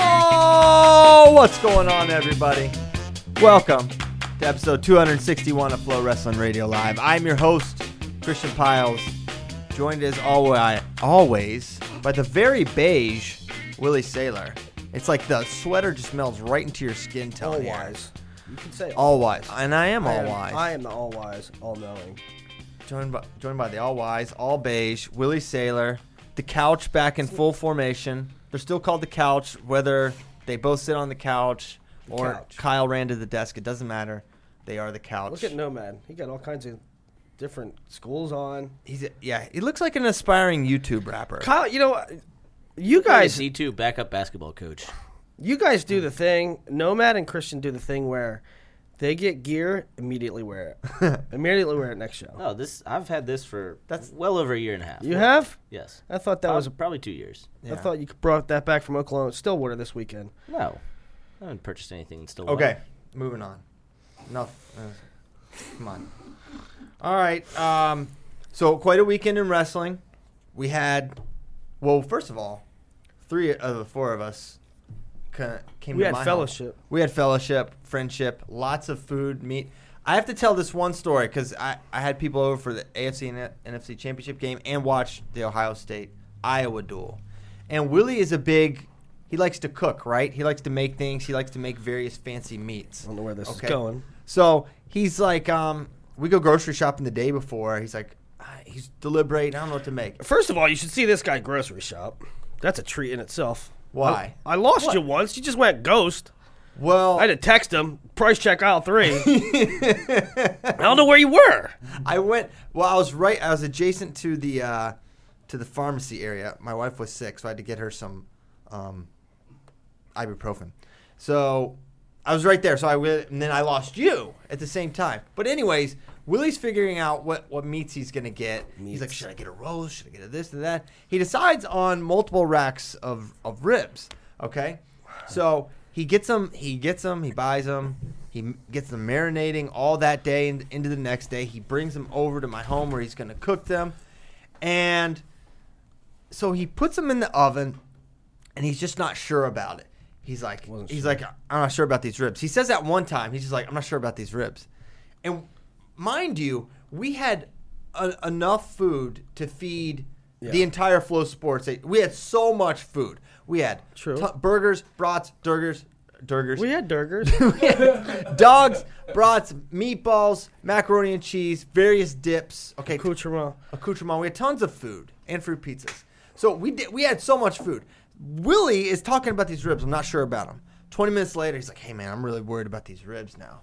Oh, what's going on, everybody? Welcome to episode 261 of FloWrestling Radio Live. I'm your host, Christian Pyles, joined as always, always by the very beige Willie Saylor. It's like the sweater just melts right into your skin all tone. here. wise. You can say All wise. And I am I all am- wise. I am the all wise, all knowing. Joined by, joined by the all wise, all beige, Willie Saylor, the couch back in full formation. They're still called the couch, whether they both sit on the couch or couch. Kyle ran to the desk. It doesn't matter. They are the couch. Look at Nomad. He got all kinds of different schools on. He's a, yeah. He looks like an aspiring YouTube rapper. Kyle, you know, you guys, Z two backup basketball coach. you guys do the thing. Nomad and Christian do the thing where they get gear, immediately wear it. immediately wear it next show. No, this I've had this for That's- that's well over a year and a half. You have? Yes. I thought that Prob- was. probably two years. I thought you brought that back from Oklahoma Stillwater this weekend. No, I haven't purchased anything in still. Okay, moving on. No, uh, come on. All right. Um, so quite a weekend in wrestling. We had, well, first of all, three of the four of us ca- came. We to had my home. fellowship. We had fellowship, friendship, lots of food, meat. I have to tell this one story because I, I had people over for the AFC and NFC championship game and watched the Ohio State Iowa duel. And Willie is a big, he likes to cook, right? He likes to make things. He likes to make various fancy meats. I don't know where this Okay. is going. So he's like, um, we go grocery shopping the day before. He's like, ah, he's deliberating. I don't know what to make. First of all, you should see this guy grocery shop. That's a treat in itself. Why? I, I lost What? you once. You just went ghost. Well, I had to text him. Price check aisle three. I don't know where you were. I went. Well, I was right. I was adjacent to the uh, to the pharmacy area. My wife was sick, so I had to get her some um, ibuprofen. So I was right there. So I went, and then I lost you at the same time. But anyways, Willie's figuring out what what meats he's gonna get. He's like, should I get a roast? Should I get a this and that? He decides on multiple racks of of ribs. Okay, so he gets them. He gets them. He buys them. He gets them marinating all that day and into the next day. He brings them over to my home where he's gonna cook them, and so he puts them in the oven, and he's just not sure about it. He's like, Wasn't he's sure. like, I'm not sure about these ribs. He says that one time. He's just like, I'm not sure about these ribs, and mind you, we had a, enough food to feed the entire FloSports. We had so much food. We had True. tu- burgers, brats, durgers, durgers, We had burgers. dogs, brats, meatballs, macaroni and cheese, various dips. Okay, Accoutrement. accoutrement. We had tons of food and fruit pizzas. So we did. We had so much food. Willie is talking about these ribs. I'm not sure about them. Twenty minutes later, he's like, "Hey man, I'm really worried about these ribs now."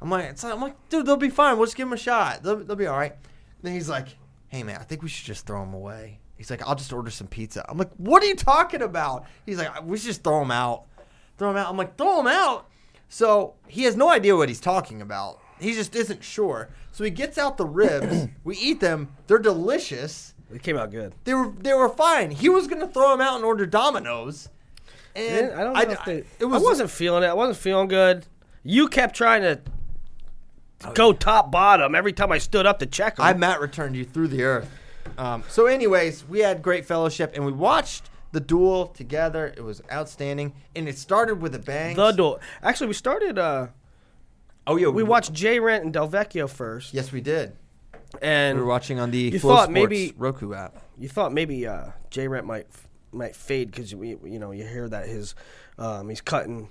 I'm like, it's like- I'm like, dude, they'll be fine. We'll just give them a shot. They'll, they'll be all right. Then he's like, "Hey man, I think we should just throw them away." He's like, "I'll just order some pizza." I'm like, "What are you talking about?" He's like, "We should just throw them out." Throw them out. I'm like, "Throw them out." So he has no idea what he's talking about. He just isn't sure. So he gets out the ribs. we eat them. They're delicious. It came out good. They were they were fine. He was gonna throw them out and order Domino's. And I don't know if they. it was I wasn't feeling it. I wasn't feeling good. You kept trying to go top bottom every time I stood up to check them. I Matt returned you through the earth. Um, so, anyways, we had great fellowship and we watched the duel together. It was outstanding, and it started with a bang. the door. Actually, we started. uh Oh yeah, We watched J Rent and Del Vecchio first. Yes, we did. And We were watching on the you Flo thought Sports maybe- Roku app. you thought maybe uh, J Rent might might fade because you, you know you hear that his um, he's cutting.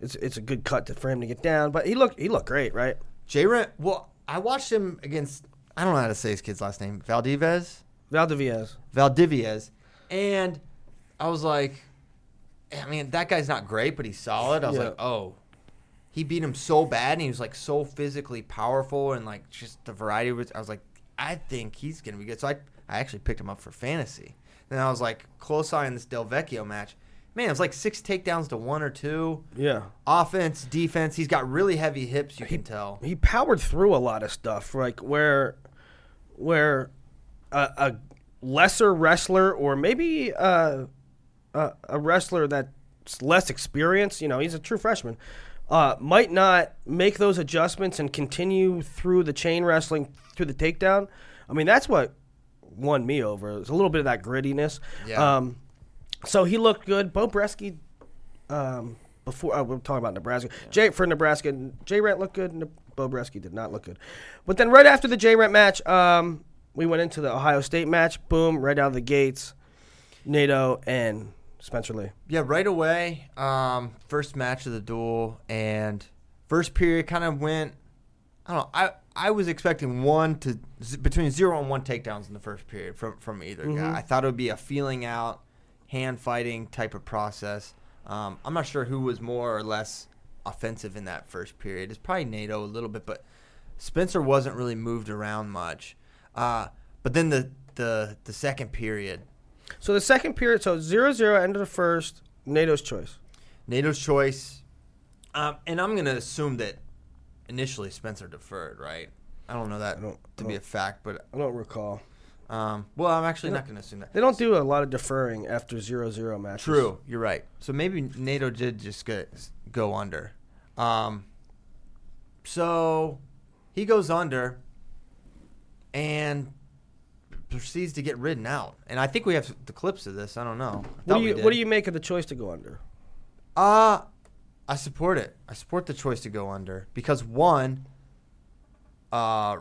It's it's a good cut to, for him to get down, but he looked he looked great, right? Jay Rent. Well, I watched him against. I don't know how to say his kid's last name. Valdivez. Valdivieso. Valdivieso, and I was like, I mean, that guy's not great, but he's solid. I was Yeah. like, oh, he beat him so bad, and he was like so physically powerful, and like just the variety of it. I was like, I think he's gonna be good. So I, I actually picked him up for fantasy. Then I was like, close eye on this Del Vecchio match. Man, it was like six takedowns to one or two. Yeah, Offense, defense. He's got really heavy hips. You can tell. he powered through a lot of stuff, like where where a, a lesser wrestler or maybe uh, a, a wrestler that's less experienced, you know, he's a true freshman, uh, might not make those adjustments and continue through the chain wrestling through the takedown. I mean, that's what won me over. It's a little bit of that grittiness. Yeah. Um, so he looked good. Bo Bresky, um, before uh, we're talking about Nebraska. Jay for Nebraska, Jay Rent looked good. and Bo Bresky did not look good. But then right after the Jay Rent match, um, we went into the Ohio State match. Boom, right out of the gates, NATO and Spencer Lee. Yeah, right away. Um, first match of the duel and first period kind of went. I don't know. I I was expecting one to z- between zero and one takedowns in the first period from from either guy. I thought it would be a feeling out, hand fighting type of process. Um, I'm not sure who was more or less offensive in that first period. It's probably NATO a little bit, but Spencer wasn't really moved around much. Uh, but then the the the second period, So the second period, so 0-0 end of the first. NATO's choice. NATO's choice, um, and I'm gonna assume that initially Spencer deferred, right? I don't know that don't- to be a fact, but I don't recall. Um, well, I'm actually not gonna assume that. They don't do a lot of deferring after 0-0 matches. True, you're right. So maybe NATO did just go, go under. Um, so he goes under and proceeds to get ridden out. And I think we have the clips of this. I don't know. I What do you. What do you make of the choice to go under? Uh I support it. I support the choice to go under because one, uh,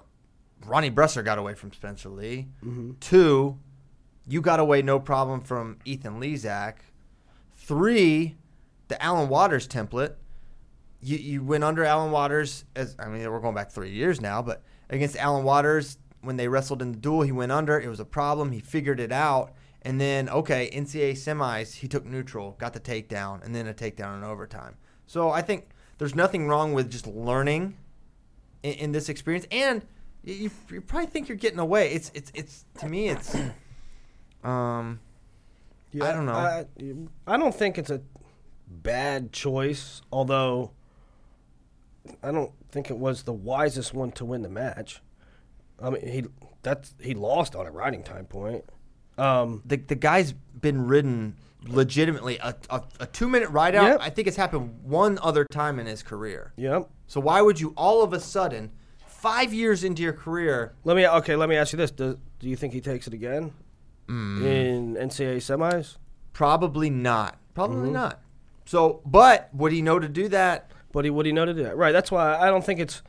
Ronnie Bresser got away from Spencer Lee. Mm-hmm. Two, you got away no problem from Ethan Lizak. Three, the Alan Waters template. You you went under Alan Waters as I mean we're going back three years now, but against Alan Waters when they wrestled in the duel, he went under. It was a problem. He figured it out. And then, okay, NCAA semis, he took neutral, got the takedown, and then a takedown in overtime. So I think there's nothing wrong with just learning in, in this experience. And you, you, probably think you're getting away. It's it's it's to me it's um I don't know. I, I don't think it's a bad choice, although I don't think it was the wisest one to win the match. I mean, he that's he lost on a riding time point. Um, the the guy's been ridden legitimately a, a, a two minute ride out. Yep. I think it's happened one other time in his career. yep. So why would you all of a sudden, five years into your career, Let me okay. Let me ask you this: Do, do you think he takes it again Mm. in NCAA semis? probably not. Probably Mm-hmm. not. So, but would he know to do that? But he would he know to do that? Right. That's why I don't think it's.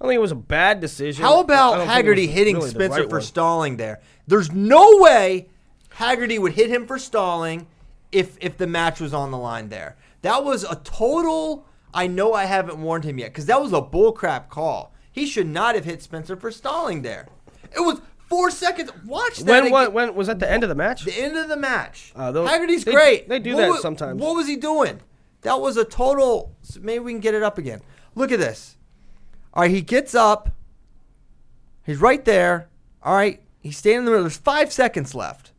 I don't think it was a bad decision. How about don't think it Haggerty hitting really Spencer right for one. stalling there? There's no way Haggerty would hit him for stalling if if the match was on the line there. That was a total. I know I haven't warned him yet because that was a bullcrap call. He should not have hit Spencer for stalling there. It was four seconds. Watch that. When, again. when, was that the end of the match? The end of the match. Uh, those- Haggerty's they- great. they do What that sometimes. What was he doing? That was a total. Maybe we can get it up again. Look at this. All right, he gets up. He's right there. All right, he's standing in the middle. There's five seconds left.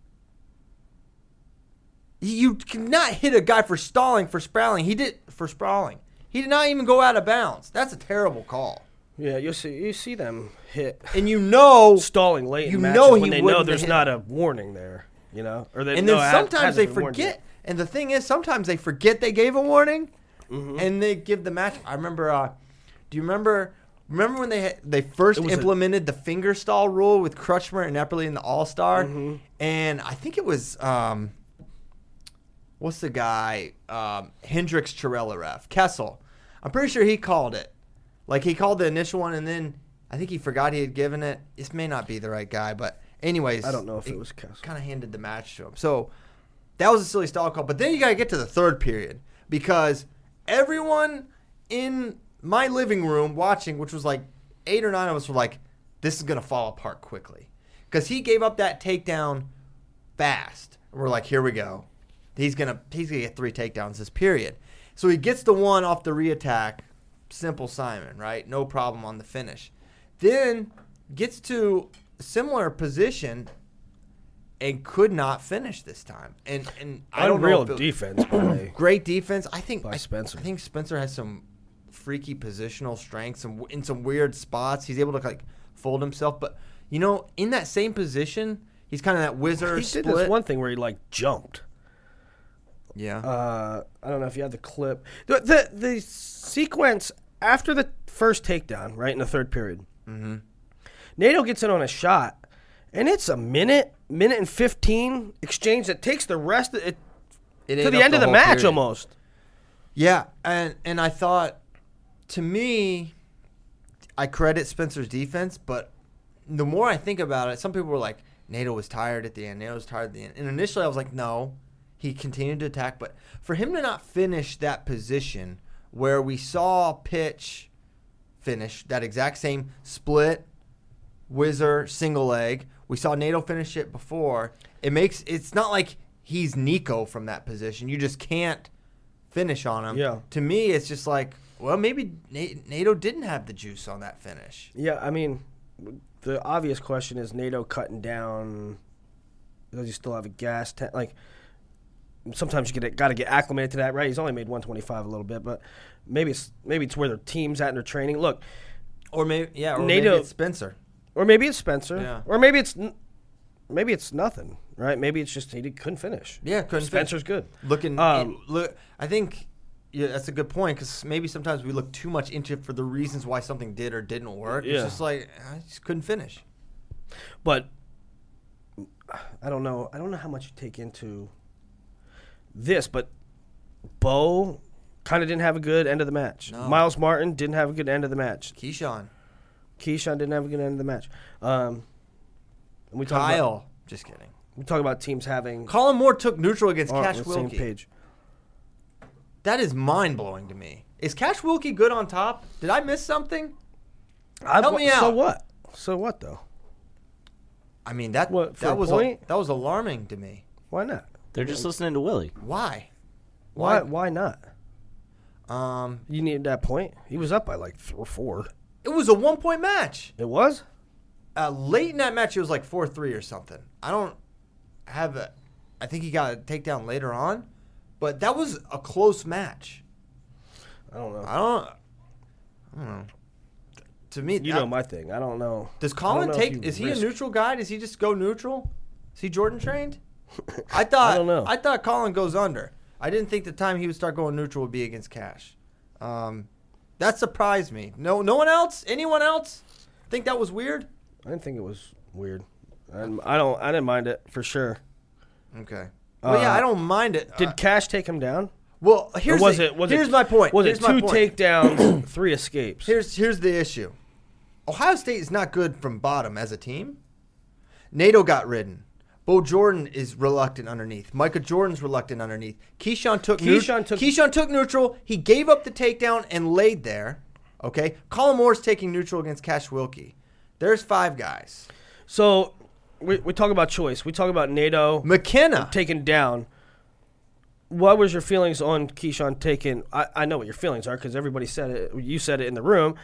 You cannot hit a guy for stalling for sprawling. He did for sprawling. He did not even go out of bounds. That's a terrible call. Yeah, you see you see them hit And you know stalling late. You in matches know when he they know wouldn't there's hit- not a warning there. You know, or they and no, then it ha- sometimes hasn't they been warned forget. yet. And the thing is, sometimes they forget they gave a warning, Mm-hmm. and they give the match. I remember. Uh, do you remember? Remember when they had, they first was a- implemented the finger stall rule with Crutchmer and Epperly in the All Star, Mm-hmm. and I think it was um, what's the guy um, Hendricks Chirella ref Kessel. I'm pretty sure he called it. Like he called the initial one, and then I think he forgot he had given it. This may not be the right guy, but anyways, I don't know if it was Kessler. Kind of handed the match to him. So that was a silly stall call. But then you got to get to the third period because everyone in my living room watching, which was like eight or nine of us, were like, "This is gonna fall apart quickly," because he gave up that takedown fast. And we're like, "Here we go. He's gonna he's gonna get three takedowns this period." So he gets the one off the reattack. Simple Simon, right? No problem on the finish. Then gets to a similar position and could not finish this time. And and I don't know Unreal if it- defense by great defense. I think By Spencer. I, think Spencer has some freaky positional strength, some in some weird spots. He's able to like fold himself, but you know, in that same position, he's kind of that wizard. he split. did this one thing where he like jumped. Yeah, Uh, I don't know if you had the clip. The the, the sequence after the first takedown, right in the third period. Mm-hmm. NATO gets in on a shot, and it's a minute, minute and fifteen exchange that takes the rest of it It to the end of the match period. almost. Yeah, and and I thought, to me, I credit Spencer's defense, but the more I think about it, some people were like, NATO was tired at the end. NATO was tired at the end. And initially, I was like, no, he continued to attack. But for him to not finish that position where we saw pitch finish that exact same split, whizzer, single leg, we saw NATO finish it before. It makes it's not like he's Nico from that position. You just can't finish on him. Yeah. To me, it's just like, well, maybe NATO didn't have the juice on that finish. Yeah, I mean, the obvious question is NATO cutting down. Does he still have a gas tank? Like, sometimes you get got to get acclimated to that, right? He's only made 125 a little bit, but maybe it's maybe it's where their team's at in their training. Look, Or maybe, yeah, or NATO- maybe it's Spencer. or maybe it's Spencer, Yeah. or maybe it's maybe it's nothing, right? Maybe it's just he couldn't finish. Yeah, couldn't Spencer's finish. good. Looking, Um, look, I think yeah, that's a good point because maybe sometimes we look too much into it for the reasons why something did or didn't work. It's just like I just couldn't finish. But I don't know. I don't know how much you take into this, but Bo kind of didn't have a good end of the match. No. Myles Martin didn't have a good end of the match. Ke-Shawn, Ke-Shawn didn't have a good end of the match. Um, we talk about just kidding. we talk about teams having Kollin Moore took neutral against Cash Wilcke. page. That is mind blowing to me. Is Cash Wilcke good on top? Did I miss something? I- Help me So what? So what though? I mean that What, that was that was alarming to me. Why not? They're just listening to Willie. Why? Why? Why not? Um, You needed that point. He was up by like three or four. it was a one point match. It was. Uh, late in that match, it was like four three or something. I don't have a. I think he got a takedown later on, but that was a close match. I don't know. I don't. I don't know. To me, You that- know my thing. I don't know. Does I don't Kollin know if take? you Is he risk- a neutral guy? Does he just go neutral? Is he Jordan trained? I thought. I don't know. I thought Kollin goes under. I didn't think the time he would start going neutral would be against Cash. Um, that surprised me. No, no one else. Anyone else think that was weird? I didn't think it was weird. I, didn't- I don't. I didn't mind it for sure. Okay. Well, yeah, Uh, I don't mind it. Did Uh, Cash take him down? well, here's was the, it? Was here's it, my point. Was here's it two takedowns, three escapes? Here's here's the issue. Ohio State is not good from bottom as a team. NATO got ridden. Bo Jordan is reluctant underneath. Micah Jordan's reluctant underneath. Ke-Shawn took Ke-Shawn neut- took- Ke-Shawn took neutral. He gave up the takedown and laid there. Okay. Kollin Moore's taking neutral against Cash Wilcke. There's five guys. so we we talk about choice. We talk about NATO McKenna. taken down. What was your feelings on Ke-Shawn taking? I, I know what your feelings are because everybody said it. You said it in the room.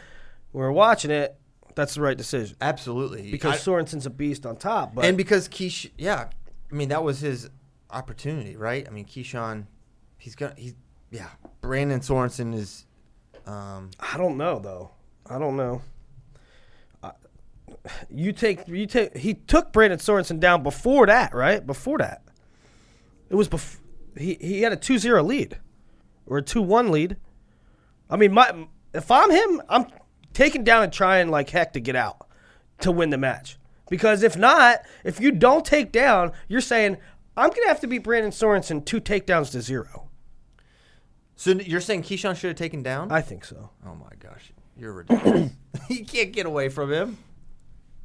We were watching it. That's the right decision Absolutely. because I- Sorensen's a beast on top. But and because Keish, yeah, I mean that was his opportunity, right? I mean Ke-Shawn, he's gonna, he's yeah. Brandon Sorensen is, um, I don't know though. I don't know. I- You take you take he took Brandon Sorensen down before that, right? Before that. It was bef- he he had a 2-0 lead or a 2-1 lead. I mean, my if I'm him, I'm taking down and trying like heck to get out to win the match. Because if not, if you don't take down, you're saying I'm going to have to beat Brandon Sorensen two takedowns to zero. So you're saying Ke-Shawn should have taken down? I think so. oh my gosh. You're ridiculous. you can't get away from him.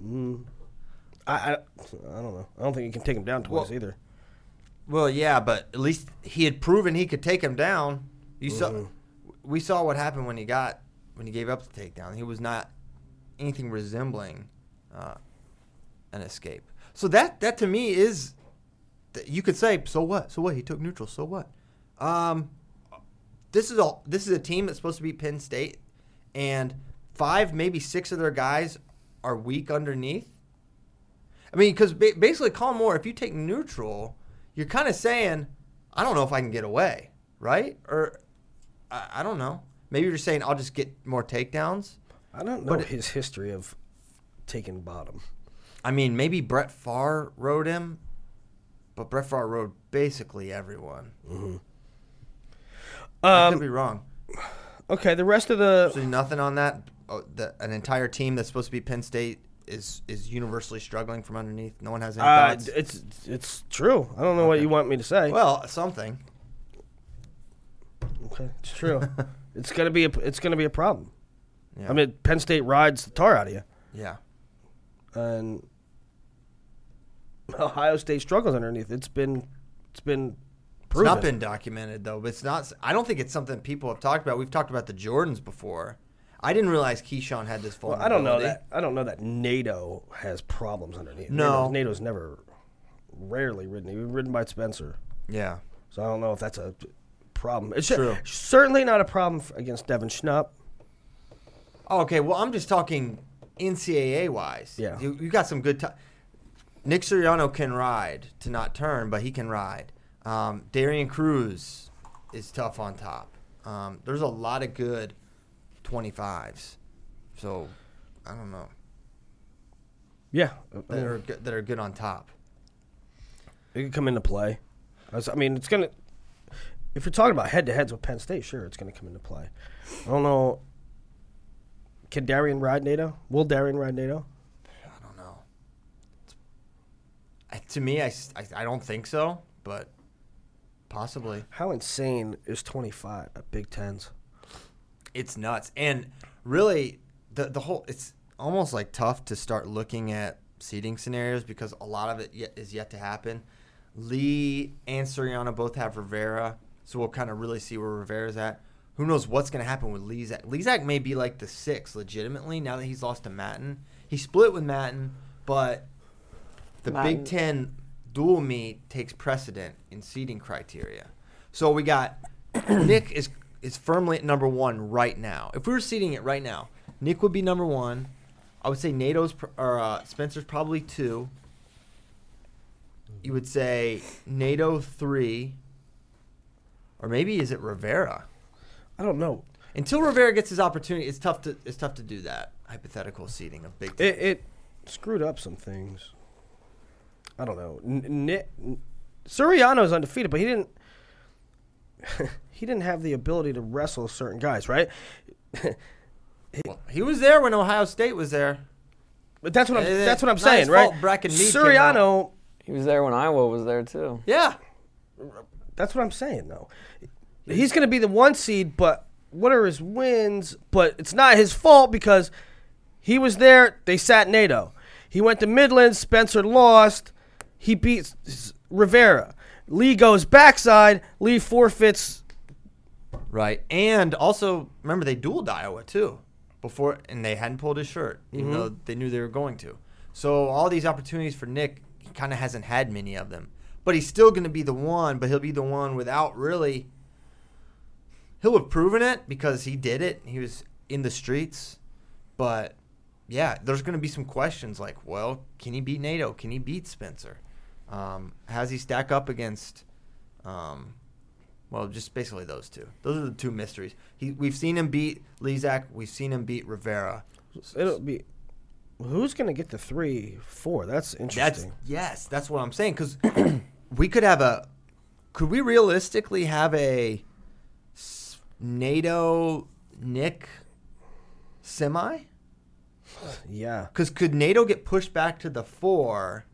Mm, I, I, I don't know. I don't think you can take him down twice Well- either. Well, yeah, but at least he had proven he could take him down. You saw, mm-hmm. we saw what happened when he got when he gave up the takedown. He was not anything resembling uh, an escape. So that that to me is, you could say, so what? So what? He took neutral. So what? Um, this is all. This is a team that's supposed to be Penn State, and five, maybe six of their guys are weak underneath. I mean, because ba- basically, Kollin Moore, if you take neutral, you're kind of saying, I don't know if I can get away, right? Or I, I don't know. Maybe you're saying I'll just get more takedowns. I don't know But it- his history of taking bottom. I mean, maybe Brett Pfarr rode him, but Brett Pfarr rode basically everyone. I could Um, be wrong. okay, the rest of the So nothing on that. Oh, the, an entire team that's supposed to be Penn State is is universally struggling from underneath. No one has any uh, thoughts. it's it's true. I don't know what you want me to say. well, something. Okay, it's true. it's gonna be a it's gonna be a problem. Yeah. I mean, Penn State rides the tar out of you, yeah. and Ohio State struggles underneath. It's been it's been It's not been documented though, but it's not. I don't think it's something people have talked about. We've talked about the Jordans before. I didn't realize Ke-Shawn had this Well. I don't know that. I don't know that NATO has problems underneath. No. NATO's, NATO's never, rarely ridden. He was ridden by Spencer, Yeah. so I don't know if that's a problem. It's True. certainly not a problem f- against Devin Schnupp. Okay. Well, I'm just talking NCAA wise. Yeah. You, you got some good. T- Nick Suriano can ride to not turn, but he can ride. Um, Darian Cruz is tough on top. Um, there's a lot of good 25s. So, I don't know. Yeah, That are good, that are good on top. it could come into play. I mean, it's gonna. If you're talking about head to heads with Penn State, sure, it's gonna come into play. I don't know. Can Darian ride NATO? Will Darian ride NATO? I don't know. I, to me, I I don't think so, but possibly. How insane is 25 at Big Tens? It's nuts. And really, the, the whole, it's almost like tough to start looking at seating scenarios because a lot of it yet, is yet to happen. Lee and Suriano both have Rivera, so we'll kind of really see where Rivera's at. Who knows what's going to happen with Lizak? Lizak may be like the six legitimately now that he's lost to Mattin. He split with Mattin, but the Big Ten dual meet takes precedent in seeding criteria. So we got Nick is is firmly at number one right now. If we were seeding it right now, Nick would be number one. I would say NATO's pr- or uh, Spencer's probably two. You would say NATO three, or maybe is it Rivera? I don't know. Until Rivera gets his opportunity, it's tough to it's tough to do that hypothetical seeding of Big Ten. It, it screwed up some things. I don't know. N- Nick Suriano's undefeated, but he didn't. he didn't have the ability to wrestle certain guys, right? Well, he was there when Ohio State was there. But that's what I'm. Eh, that's what I'm saying, right? fault Bracken Mead Suriano. He was there when Iowa was there too. Yeah, That's what I'm saying, though. He's going to be the one seed, but what are his wins? But it's not his fault because he was there. They sat NATO. He went to Midland. Spencer lost. He beats Rivera. Lee goes backside. Lee forfeits. right. And also remember they dueled Iowa too before, and they hadn't pulled his shirt, even mm-hmm. though they knew they were going to. So all these opportunities for Nick, he kind of hasn't had many of them. But he's still going to be the one, but he'll be the one without really. He'll have proven it because he did it. He was in the streets. But yeah, there's going to be some questions like, well, can he beat NATO? Can he beat Spencer? Um, has he stack up against, um, well, just basically those two. Those are the two mysteries. He, we've seen him beat Lizak. We've seen him beat Rivera. It'll be. Who's going to get the three, four? That's That's interesting. yes, that's what I'm saying. Because we could have a, could we realistically have a NATO Nick semi? yeah. Because could NATO get pushed back to the four?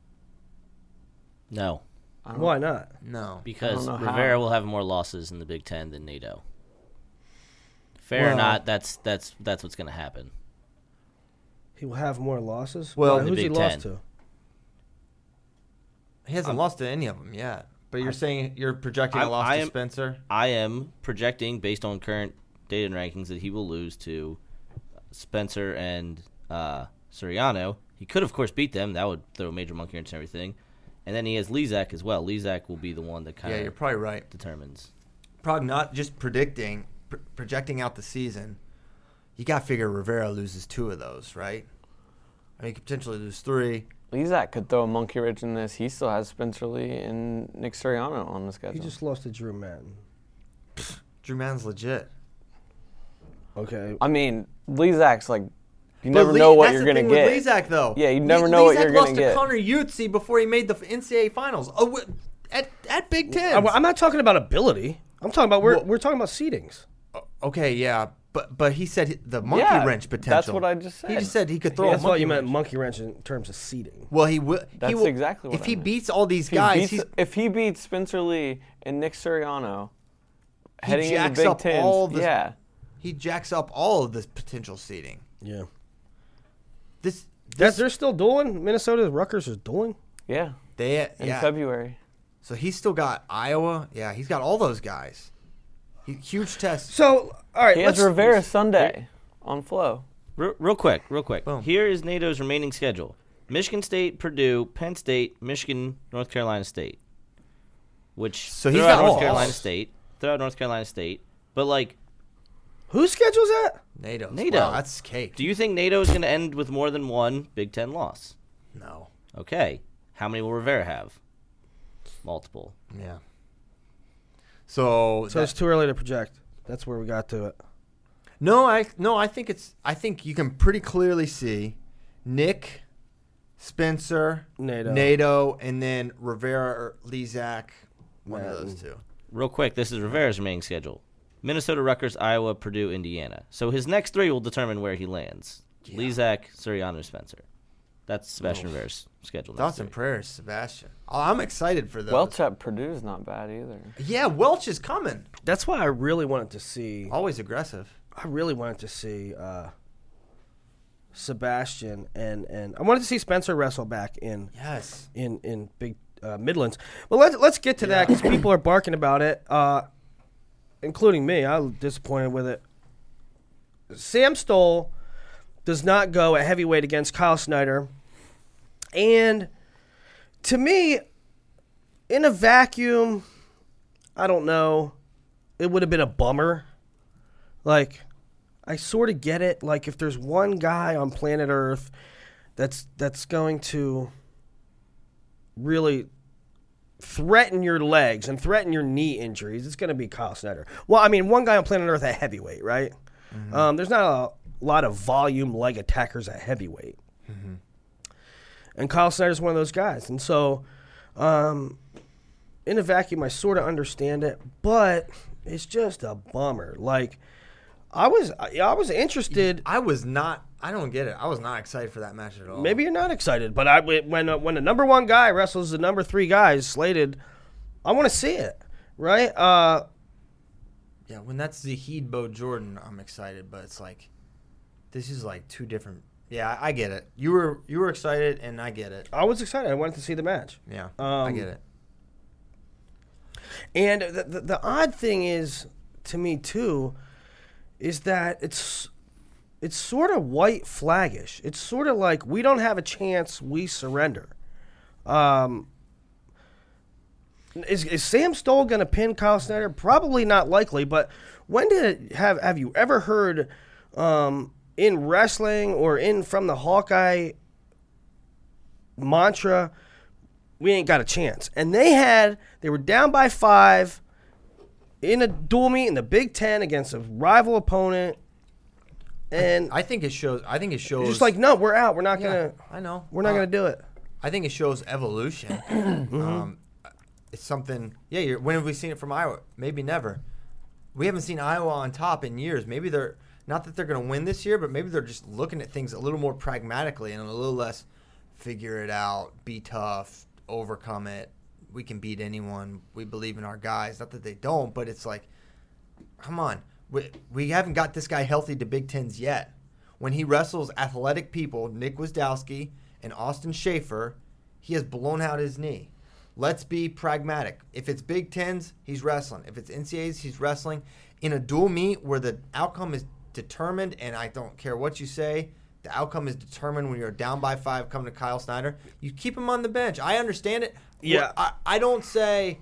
No, Why not? No. because know how. Rivera will have more losses in the Big Ten than NATO. Fair or not, that's that's that's what's going to happen. He will have more losses. Well- Why? The who's he Big lost to? He hasn't lost to any of them yet. But you're saying you're projecting a I'm- loss I to Spencer. I am projecting based on current data and rankings that he will lose to Spencer and uh, Suriano. He could, of course, beat them. That would throw a major monkey wrench and everything. And then he has Lizak as well. Lizak will be the one that kind of Yeah, you're probably right. determines. Probably not just predicting, pr- projecting out the season. You got to figure Rivera loses two of those, right? I mean, he could potentially lose three. Lizak could throw a monkey wrench in this. He still has Spencer Lee and Nick Suriano on the schedule. He just lost to Drew Mattin. Drew Mann's legit. Okay. I mean, Lizak's like, you But never Lee- know what that's you're the gonna thing get. With Lizak, though. Yeah, you Le- never know what Lizak you're gonna lost get. to Connor Utsi before he made the NCAA finals. Oh, wi- at at Big Ten. I, I'm not talking about ability. I'm talking about we're Well- we're talking about seedings. Okay, yeah, but but he said the monkey Yeah, wrench potential. that's what I just said. He just said he could throw. That's a what monkey you meant wrench. monkey wrench in terms of seeding. Well, he will. he That's will, exactly what If I he meant. beats all these He guys, beats- he's, if he beats Spencer Lee and Nick Suriano, heading into jacks Big up Ten, all the- yeah, he jacks up all of this potential seeding. Yeah. This, That's they're still dueling. Minnesota Rutgers is dueling. yeah, they in yeah. February. So he's still got Iowa. Yeah, he's got all those guys. He, huge test. So all right, He let's has Rivera Sunday on Flo. Real, real quick, real quick. Boom. Here is NATO's remaining schedule: Michigan State, Purdue, Penn State, Michigan, North Carolina State. Which So throw he's out got North all- Carolina State. Throw out North Carolina State. But like, Whose schedule's that? NATO. NATO. Wow, that's cake. do you think NATO is going to end with more than one Big Ten loss? no. Okay. How many will Rivera have? Multiple. Yeah. So, So that- it's too early to project. That's where we got to it. no, I no, I think it's. I think you can pretty clearly see Nick, Spencer, NATO. NATO, and then Rivera or Lizak. One of those two. Real quick, this is Rivera's remaining schedule: Minnesota, Rutgers, Iowa, Purdue, Indiana. So his next three will determine where he lands: Lizak, Suriano, Spencer. That's Sebastian Rivera's schedule. Thoughts and prayers, Sebastian. Oh, I'm excited for those. Welch at Purdue's not bad either. Yeah, Welch is coming. That's why I really wanted to see. Always aggressive. I really wanted to see uh, Sebastian and and I wanted to see Spencer wrestle back in Yes. in in big uh, Midlands. But let's let's get to that because people are barking about it, uh, including me. I'm disappointed with it. Sam Stoll does not go at heavyweight against Kyle Snyder, and to me, in a vacuum, I don't know. It would have been a bummer. Like, I sort of get it. Like, if there's one guy on planet Earth that's that's going to really threaten your legs and threaten your knee injuries, it's going to be Kyle Snyder. Well, I mean, one guy on planet Earth at heavyweight, right? Um, there's not a lot of volume leg attackers at heavyweight. And Kyle Snyder's one of those guys. And so, um, in a vacuum, I sort of understand it, but it's just a bummer. Like, I was, I was interested. I was not. I don't get it. I was not excited for that match at all. Maybe you're not excited, but I when uh, when the number one guy wrestles the number three guys slated, I want to see it, right? Uh, Yeah, when that's Zahid Bo Jordan, I'm excited, but it's like this is like two different. Yeah, I, I get it. You were you were excited, and I get it. I was excited. I wanted to see the match, Yeah, I Um, get it. and the, the the odd thing is to me too, is that it's it's sort of white flaggish. It's sort of like we don't have a chance, we surrender. Um, is, is Sam Stoll going to pin Kyle Snyder? Probably not likely. But when did it have have you ever heard um, in wrestling or in from the Hawkeye mantra? We ain't got a chance. And they had they were down by five in a dual meet in the Big Ten against a rival opponent, and I think it shows. I think it shows. just like no, we're out. We're not gonna. I know. We're not Uh, gonna do it. I think it shows evolution. Mm-hmm. um, it's something. Yeah, you're, when have we seen it from Iowa? Maybe never. We haven't seen Iowa on top in years. Maybe they're not that they're going to win this year, but maybe they're just looking at things a little more pragmatically and a little less figure it out, be tough, overcome it. We can beat anyone. We believe in our guys. Not that they don't, but it's like, come on. We, we haven't got this guy healthy to Big Tens yet. When he wrestles athletic people, Nick Wisdowski and Austin Schaefer, he has blown out his knee. Let's be pragmatic. If it's Big Tens, he's wrestling. If it's NCAAs, he's wrestling. In a dual meet where the outcome is determined, and I don't care what you say, the outcome is determined when you're down by five coming to Kyle Snyder. You keep him on the bench. I understand it. Yeah. I, I don't say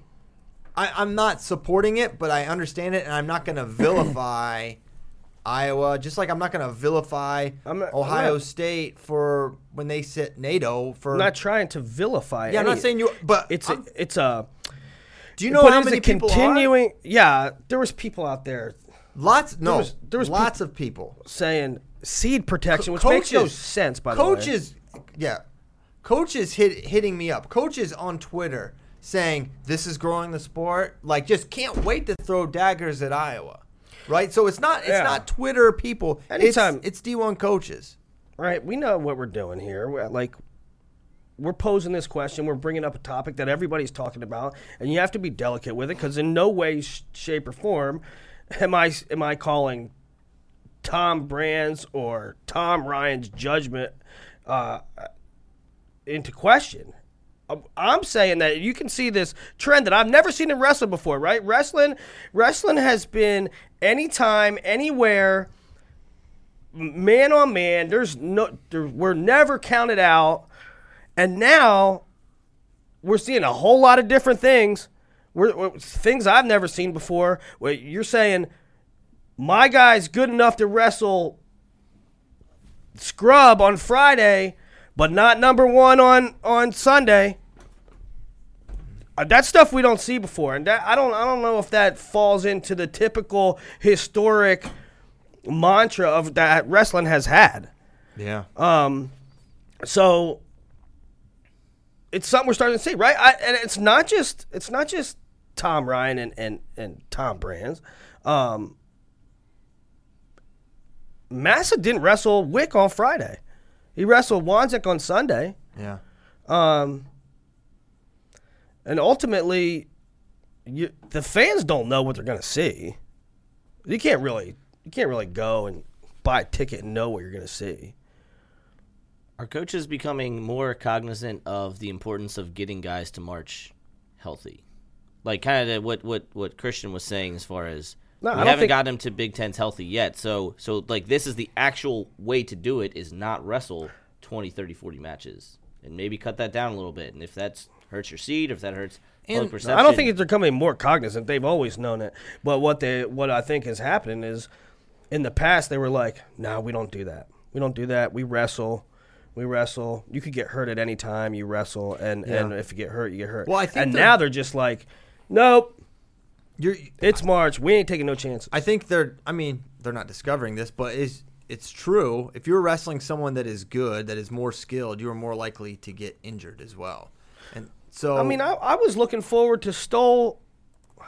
I, I'm not supporting it, but I understand it, and I'm not going to vilify Iowa. Just like I'm not going to vilify not- Ohio not- State for when they sit NATO for. I'm not trying to vilify. yeah, I'm not saying you, but it's I'm- a, it's a. do you know how many people are? continuing? Yeah, there was people out there Lots. No, was- there was lots of people. saying seed protection, which makes no coaches- sense. By the way, coaches, yeah, coaches hit hitting me up. Coaches on Twitter saying this is growing the sport. Like, just can't wait to throw daggers at Iowa. Right. So it's not it's Yeah. not Twitter people. Anytime- it's, it's D1 coaches. right? We know what we're doing here. We're, like, we're posing this question. We're bringing up a topic that everybody's talking about, and you have to be delicate with it because in no way, sh- shape, or form am I am I calling Tom Brands or Tom Ryan's judgment uh, into question. I'm- saying that you can see this trend that I've never seen in wrestling before, right? Wrestling, wrestling has been anytime, anywhere, man on man. There's no, there, we're never counted out, and now we're seeing a whole lot of different things. We're, we're- things I've never seen before. Where you're saying my guy's good enough to wrestle scrub on Friday, but not number one on on Sunday. Uh, that's stuff we don't see before, and that, I don't I don't know if that falls into the typical historic mantra of that wrestling has had. Yeah. Um, so it's something we're starting to see, right? I, and it's not just it's not just Tom Ryan and and, and Tom Brands. Um, Massa didn't wrestle Wick on Friday. He wrestled Wanzik on Sunday. yeah. Um, and ultimately, you, the fans don't know what they're going to see. You can't really you can't really go and buy a ticket and know what you're going to see. Are coaches becoming more cognizant of the importance of getting guys to march healthy? Like kind of what what what Christian was saying as far as No, I we don't haven't think- got him to Big Ten's healthy yet. So so like this is the actual way to do it is not wrestle 20, 30, 40 matches and maybe cut that down a little bit. And if that hurts your seed, or if that hurts public And- perception, I don't think it's they're becoming more cognizant. They've always known it. But what they what I think is happening is in the past they were like, "No, we don't do that. We don't do that. We wrestle. We wrestle. You could get hurt at any time you wrestle and and if you get hurt, you get hurt." Well, I think and they're- now they're just like, "Nope, You're it's March. We ain't taking no chances." I think they're. I mean, they're not discovering this, but is it's true. If you're wrestling someone that is good, that is more skilled, you are more likely to get injured as well. And so, I mean, I, I was looking forward to Stoll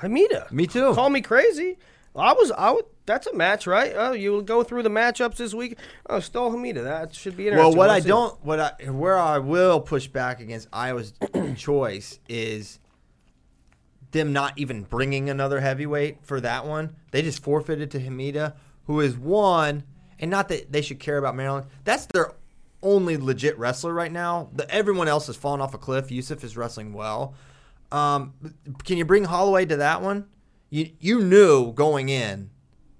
Hemida. Me too. Call me crazy. I was. I would. That's a match, right? Oh, you will go through the matchups this week. Oh, Stoll Hemida. That should be interesting. well, what We'll I see. don't, what I, where I will push back against Iowa's choice is them not even bringing another heavyweight for that one. They just forfeited to Hemida, who is one, and not that they should care about Maryland. That's their only legit wrestler right now. The, everyone else has fallen off a cliff. Yusuf is wrestling well. Um, can you bring Holloway to that one? You you knew going in,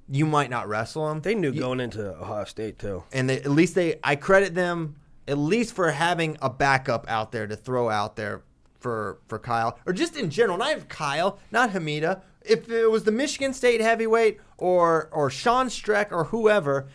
you might not wrestle him. They knew You- going into Ohio State too. and they, at least they I credit them at least for having a backup out there to throw out there for for Kyle or just in general, not Kyle, not Hemida. If it was the Michigan State heavyweight or or Sean Streck or whoever,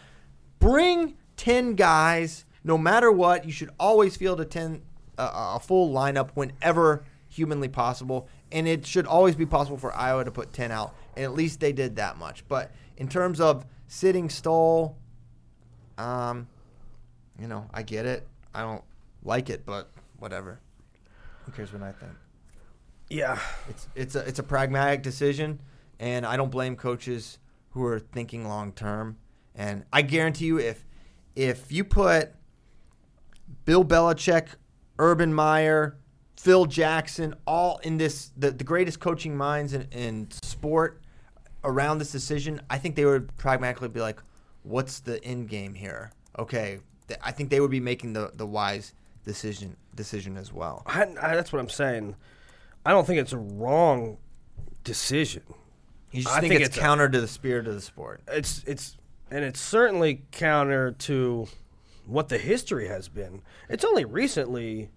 bring ten guys. No matter what, you should always field a ten uh, a full lineup whenever humanly possible, and it should always be possible for Iowa to put ten out. And at least they did that much. But in terms of sitting Stoll, um, you know, I get it. I don't like it, but whatever. Who cares what I think? Yeah. It's it's a it's a pragmatic decision, and I don't blame coaches who are thinking long term. And I guarantee you, if if you put Bill Belichick, Urban Meyer, Phil Jackson, all in this the, the greatest coaching minds in, in sport, around this decision, I think they would pragmatically be like, "What's the end game here?" Okay, I think they would be making the the wise decision decision as well. I, I, that's what I'm saying. I don't think it's a wrong decision. You just I think, think it's, it's a- counter to the spirit of the sport. It's it's and it's certainly counter to what the history has been. It's only recently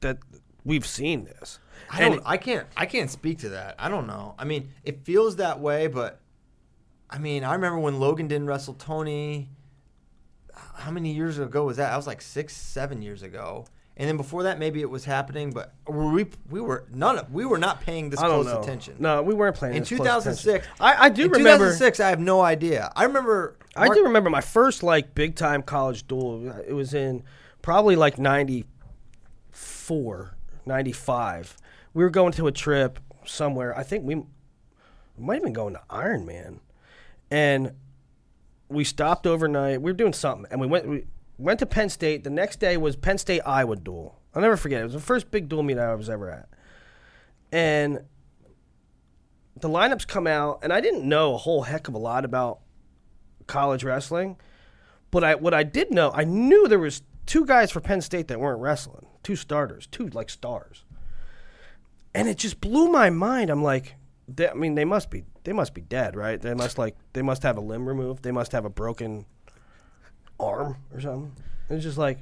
that we've seen this. I don't. I can't. I can't speak to that. I don't know. I mean, it feels that way, but I mean, I remember when Logan didn't wrestle Tony. How many years ago was that? I was like six, seven years ago. And then before that, maybe it was happening, but were we we were none of we were not paying this I don't close know. attention. No, we weren't playing In this close attention. 2006, I, I do in remember. 2006. I have no idea. I remember. I Mark- do remember my first like big time college duel. It was in probably like 94, 95. We were going to a trip somewhere. I think we, we might have been going to Iron Man. And we stopped overnight. We were doing something and we went we went to Penn State. The next day was Penn State Iowa duel. I'll never forget. It was the first big duel meet I was ever at. And the lineups come out and I didn't know a whole heck of a lot about college wrestling. But I what I did know, I knew there was two guys for Penn State that weren't wrestling, two starters, two like stars, and it just blew my mind. I'm like, they, I mean, they must be they must be dead, right? They must like they must have a limb removed. They must have a broken arm or something. It's just like,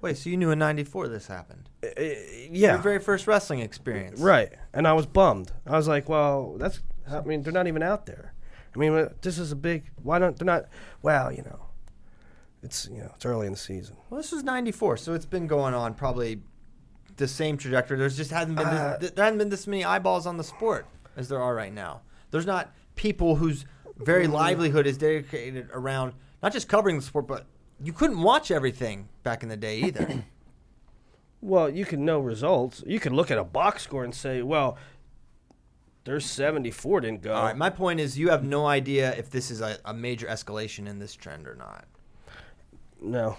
Wait, so you knew in '94 this happened? yeah, Your very first wrestling experience, Right. And I was bummed. I was like, well, that's, I mean, they're not even out there. I mean, uh, this is a big, why don't, they're not, well, you know, it's, you know, it's early in the season. Well, this was '94, so it's been going on probably the same trajectory. There's just hasn't been Uh, this, there hasn't been this many eyeballs on the sport as there are right now. There's not people whose very livelihood is dedicated around not just covering the sport, but you couldn't watch everything back in the day either. Well, you can know results. You can look at a box score and say, well, there's 74 didn't go. All right, my point is you have no idea if this is a, a major escalation in this trend or not. no.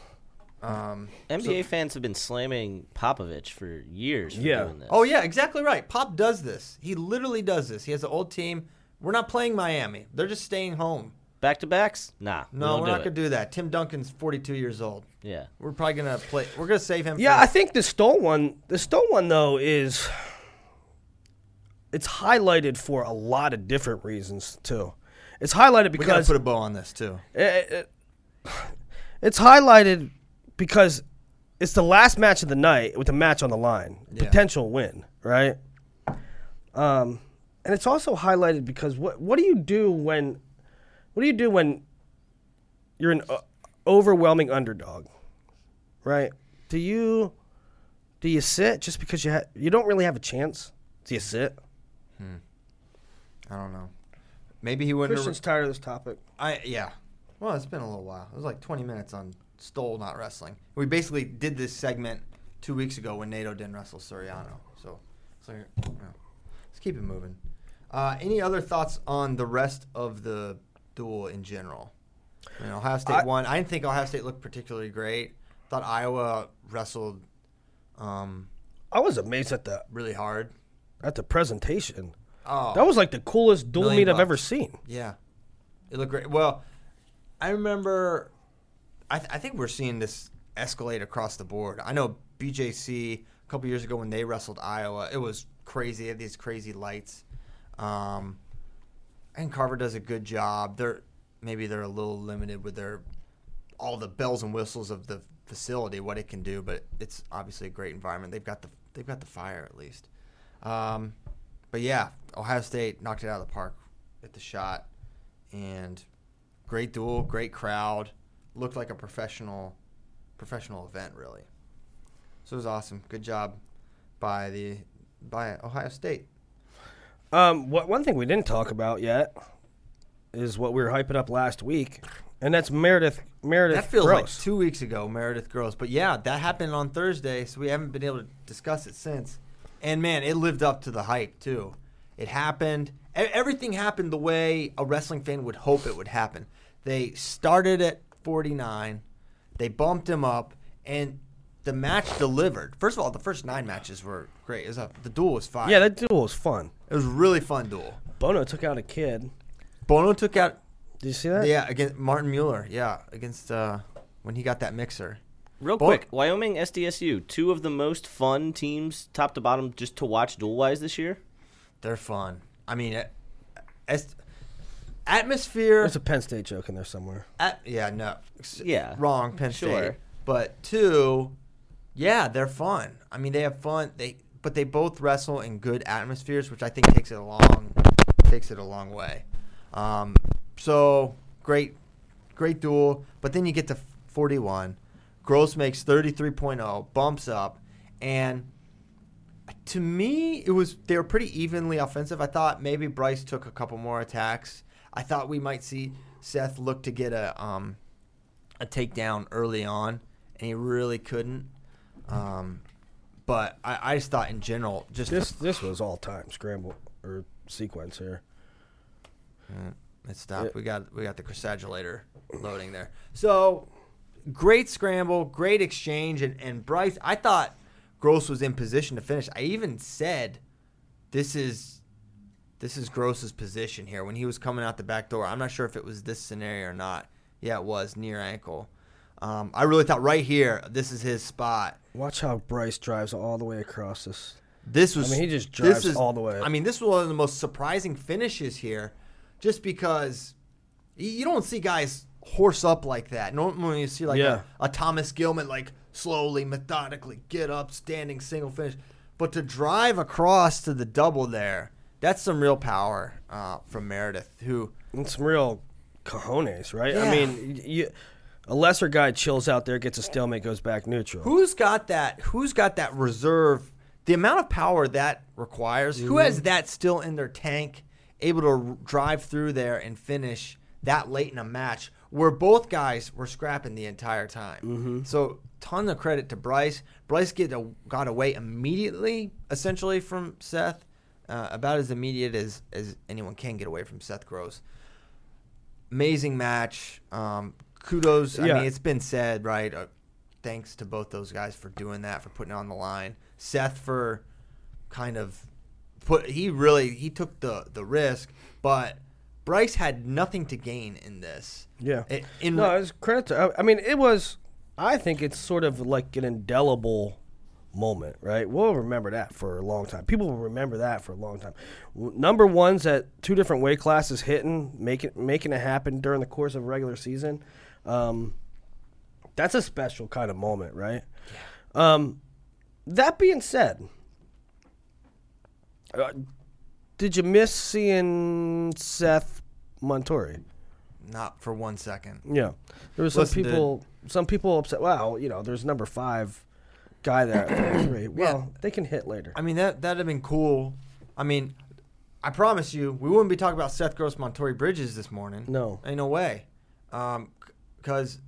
Um, NBA fans have been slamming Popovich for years for Yeah. doing this. oh yeah, exactly right. Pop does this. He literally does this. He has an old team. We're not playing Miami. They're just staying home. Back to backs? Nah. we No, don't we're not it. gonna do that. Tim Duncan's 42 years old. Yeah. We're probably gonna play. We're gonna save him. Yeah, for, I think the Stoll one, the Stoll one though is, it's highlighted for a lot of different reasons too. It's highlighted because we gotta put a bow on this too. it- it- it's highlighted because it's the last match of the night with the match on the line, Yeah. potential win, right? Um, and it's also highlighted because what what do you do when what do you do when you're an uh, overwhelming underdog, right? Do you do you sit just because you ha- you don't really have a chance? Do you sit? I don't know. Maybe he wouldn't. Christian's tired of this topic. I yeah. Well, it's been a little while. It was like 20 minutes on Stoll not wrestling. We basically did this segment two weeks ago when Nato didn't wrestle Suriano. So, so you know, let's keep it moving. Uh, any other thoughts on the rest of the duel in general? I mean, Ohio State I- won. I didn't think Ohio State looked particularly great. Thought Iowa wrestled um, I was amazed at the really hard. at the presentation. Oh, That was like the coolest Million meet I've ever seen. Yeah, it looked great. Well, I remember. I, th- I think we're seeing this escalate across the board. I know BJC a couple years ago when they wrestled Iowa, it was crazy. They had these crazy lights. Um, and Carver does a good job. They're maybe they're a little limited with their all the bells and whistles of the facility, what it can do, but it's obviously a great environment. They've got the they've got the fire at least. Um, but yeah, Ohio State knocked it out of the park at the shot, and great duel, great crowd, looked like a professional professional event really. So it was awesome. Good job by the by Ohio State. Um, what one thing we didn't talk about yet is what we were hyping up last week, and that's Meredith Meredith That feels Gross. like two weeks ago, Meredith Gross. But yeah, that happened on Thursday, so we haven't been able to discuss it since. And man, it lived up to the hype too. It happened. Everything happened the way a wrestling fan would hope it would happen. They started at 49, they bumped him up, and the match delivered. First of all, the first nine matches were great. It was a, the duel was fire. Yeah, that duel was fun. it was a really fun duel. Bono took out a kid. Bono took out Did you see that? yeah against Martin Mueller. Yeah, against uh, when he got that mixer. Real Boy- quick, Wyoming SDSU, two of the most fun teams, top to bottom, just to watch duel wise this year. They're fun. I mean, it, it's, atmosphere. There's a Penn State joke in there somewhere. At, yeah, no. Yeah. Wrong, Penn Sure. State. But two, yeah, they're fun. I mean, they have fun. They but they both wrestle in good atmospheres, which I think takes it a long takes it a long way. Um, so great, great duel. But then you get to 41. Gross makes 33.0, bumps up, and to me, it was they were pretty evenly offensive. I thought maybe Bryce took a couple more attacks. I thought we might see Seth look to get a um, a takedown early on, and he really couldn't. Um, but I, I just thought in general, just This this was all time scramble or sequence here. Let's stop. We got we got the crusadulator loading there. So great scramble, great exchange, and, and Bryce. I thought Gross was in position to finish. I even said this is this is Gross's position here when he was coming out the back door. I'm not sure if it was this scenario or not. Yeah, it was near ankle. Um, I really thought right here, this is his spot. Watch how Bryce drives all the way across this. This was. I mean, he just this drives all the way. I mean, this was one of the most surprising finishes here, just because you don't see guys horse up like that. Normally, you see like Yeah. a, a Thomas Gilman like slowly, methodically get up, standing single finish, but to drive across to the double there, that's some real power uh, from Meredith, who And some real cojones, right? I mean, you, a lesser guy chills out there, gets a stalemate, goes back neutral. Who's got that? Who's got that reserve? The amount of power that requires. Who has that still in their tank, able to r- drive through there and finish that late in a match where both guys were scrapping the entire time. So ton of credit to Bryce. Bryce get a, got away immediately, essentially from Seth, uh, about as immediate as as anyone can get away from Seth Gross amazing match. Um, kudos. I mean, it's been said, right? Uh, thanks to both those guys for doing that, for putting it on the line. Seth for kind of put. He really he took the the risk, but Bryce had nothing to gain in this. Yeah. I- In, no, it's credit to. I- I mean, it was. I think it's sort of like an indelible moment, right? We'll remember that for a long time. People will remember that for a long time. Number ones at two different weight classes hitting, making making it happen during the course of a regular season. Um, that's a special kind of moment, right? Yeah. Um, that being said, uh, did you miss seeing Seth Montorie? not for one second. Yeah, there was some Listen, people. Some people upset. Wow, you know, there's number five guy there at 33. Well, they can hit later. I mean that that'd have been cool. I mean, I promise you, we wouldn't be talking about Seth Gross Montorie Bridges this morning. No. ain't no way. Um, because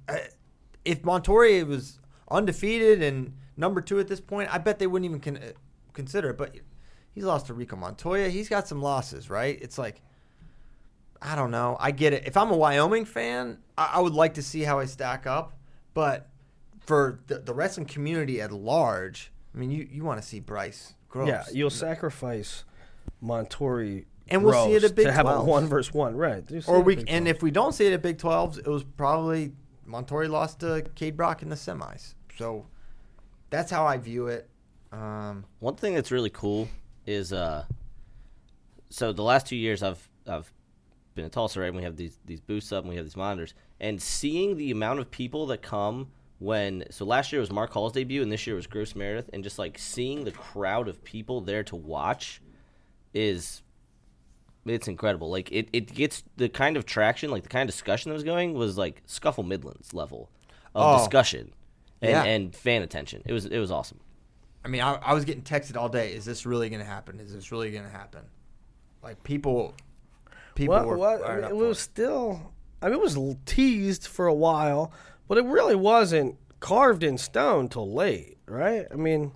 if Montorie was undefeated and number two at this point, I bet they wouldn't even con- uh, consider it. But he's lost to Rico Montoya. He's got some losses, right? It's like. I don't know. I get it. If I'm a Wyoming fan, I, I would like to see how I stack up. But for the, the wrestling community at large, I mean, you, you want to see Bryce Gross. Yeah, you'll sacrifice Montorie. And we'll see it at Big to have a 12s. one versus one, right? You see it Or at we Big and 12. if we don't see it at Big 12s, it was probably Montorie lost to Cade Brock in the semis. So that's how I view it. Um, One thing that's really cool is uh so the last two years I've I've been at Tulsa, right? And we have these these booths up and we have these monitors. And seeing the amount of people that come when so last year was Mark Hall's debut and this year was Gross Meredith and just like seeing the crowd of people there to watch is it's incredible. Like it, it gets the kind of traction, like the kind of discussion that was going was like Scuffle Midlands level of Oh. discussion and, Yeah. and fan attention. It was it was awesome. I mean, I, I was getting texted all day. Is this really going to happen? Is this really going to happen? Like people, people What, were what, fired up it for was still. I mean, it was teased for a while, but it really wasn't carved in stone till late, right? I mean,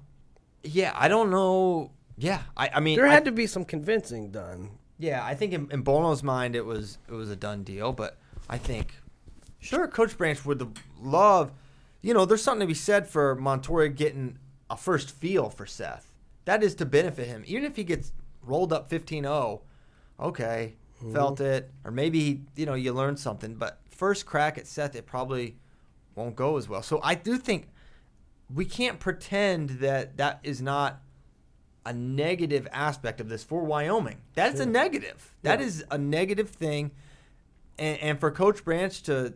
Yeah, I don't know. Yeah, I, I mean, there I- had to be some convincing done. Yeah, I think in, in Bono's mind it was it was a done deal, but I think sure Coach Branch would love. you know, there's something to be said for Montoya getting a first feel for Seth. That is to benefit him. Even if he gets rolled up 15-0, okay, mm-hmm. felt it, or maybe you know, you learned something. But first crack at Seth, it probably won't go as well. So I do think we can't pretend that that is not a negative aspect of this for Wyoming. That's a negative. That is a negative thing. And, and for Coach Branch to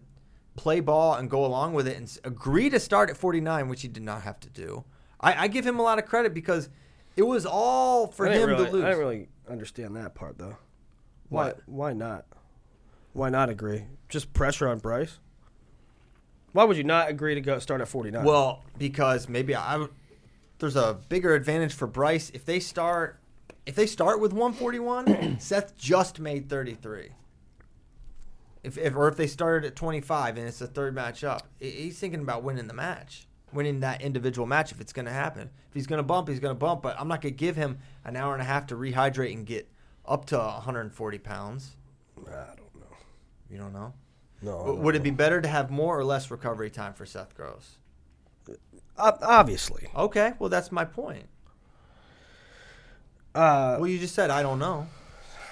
play ball and go along with it and agree to start at 49, which he did not have to do, I, I give him a lot of credit because it was all for him really, to lose. I didn't really understand that part though. Why? What? Why not? Why not agree? Just pressure on Bryce. Why would you not agree to go start at 49? Well, because maybe I would- there's a bigger advantage for Bryce if they start if they start with 141. Seth just made 33. If, if or if they started at 25 and it's the third match up, he's thinking about winning the match, winning that individual match if it's going to happen. If he's going to bump, he's going to bump. But I'm not going to give him an hour and a half to rehydrate and get up to 140 pounds. I don't know. You don't know. No. W- don't Would it be better to have more or less recovery time for Seth Gross? Ob- obviously? Okay, well that's my point. Uh, Well, you just said I don't know.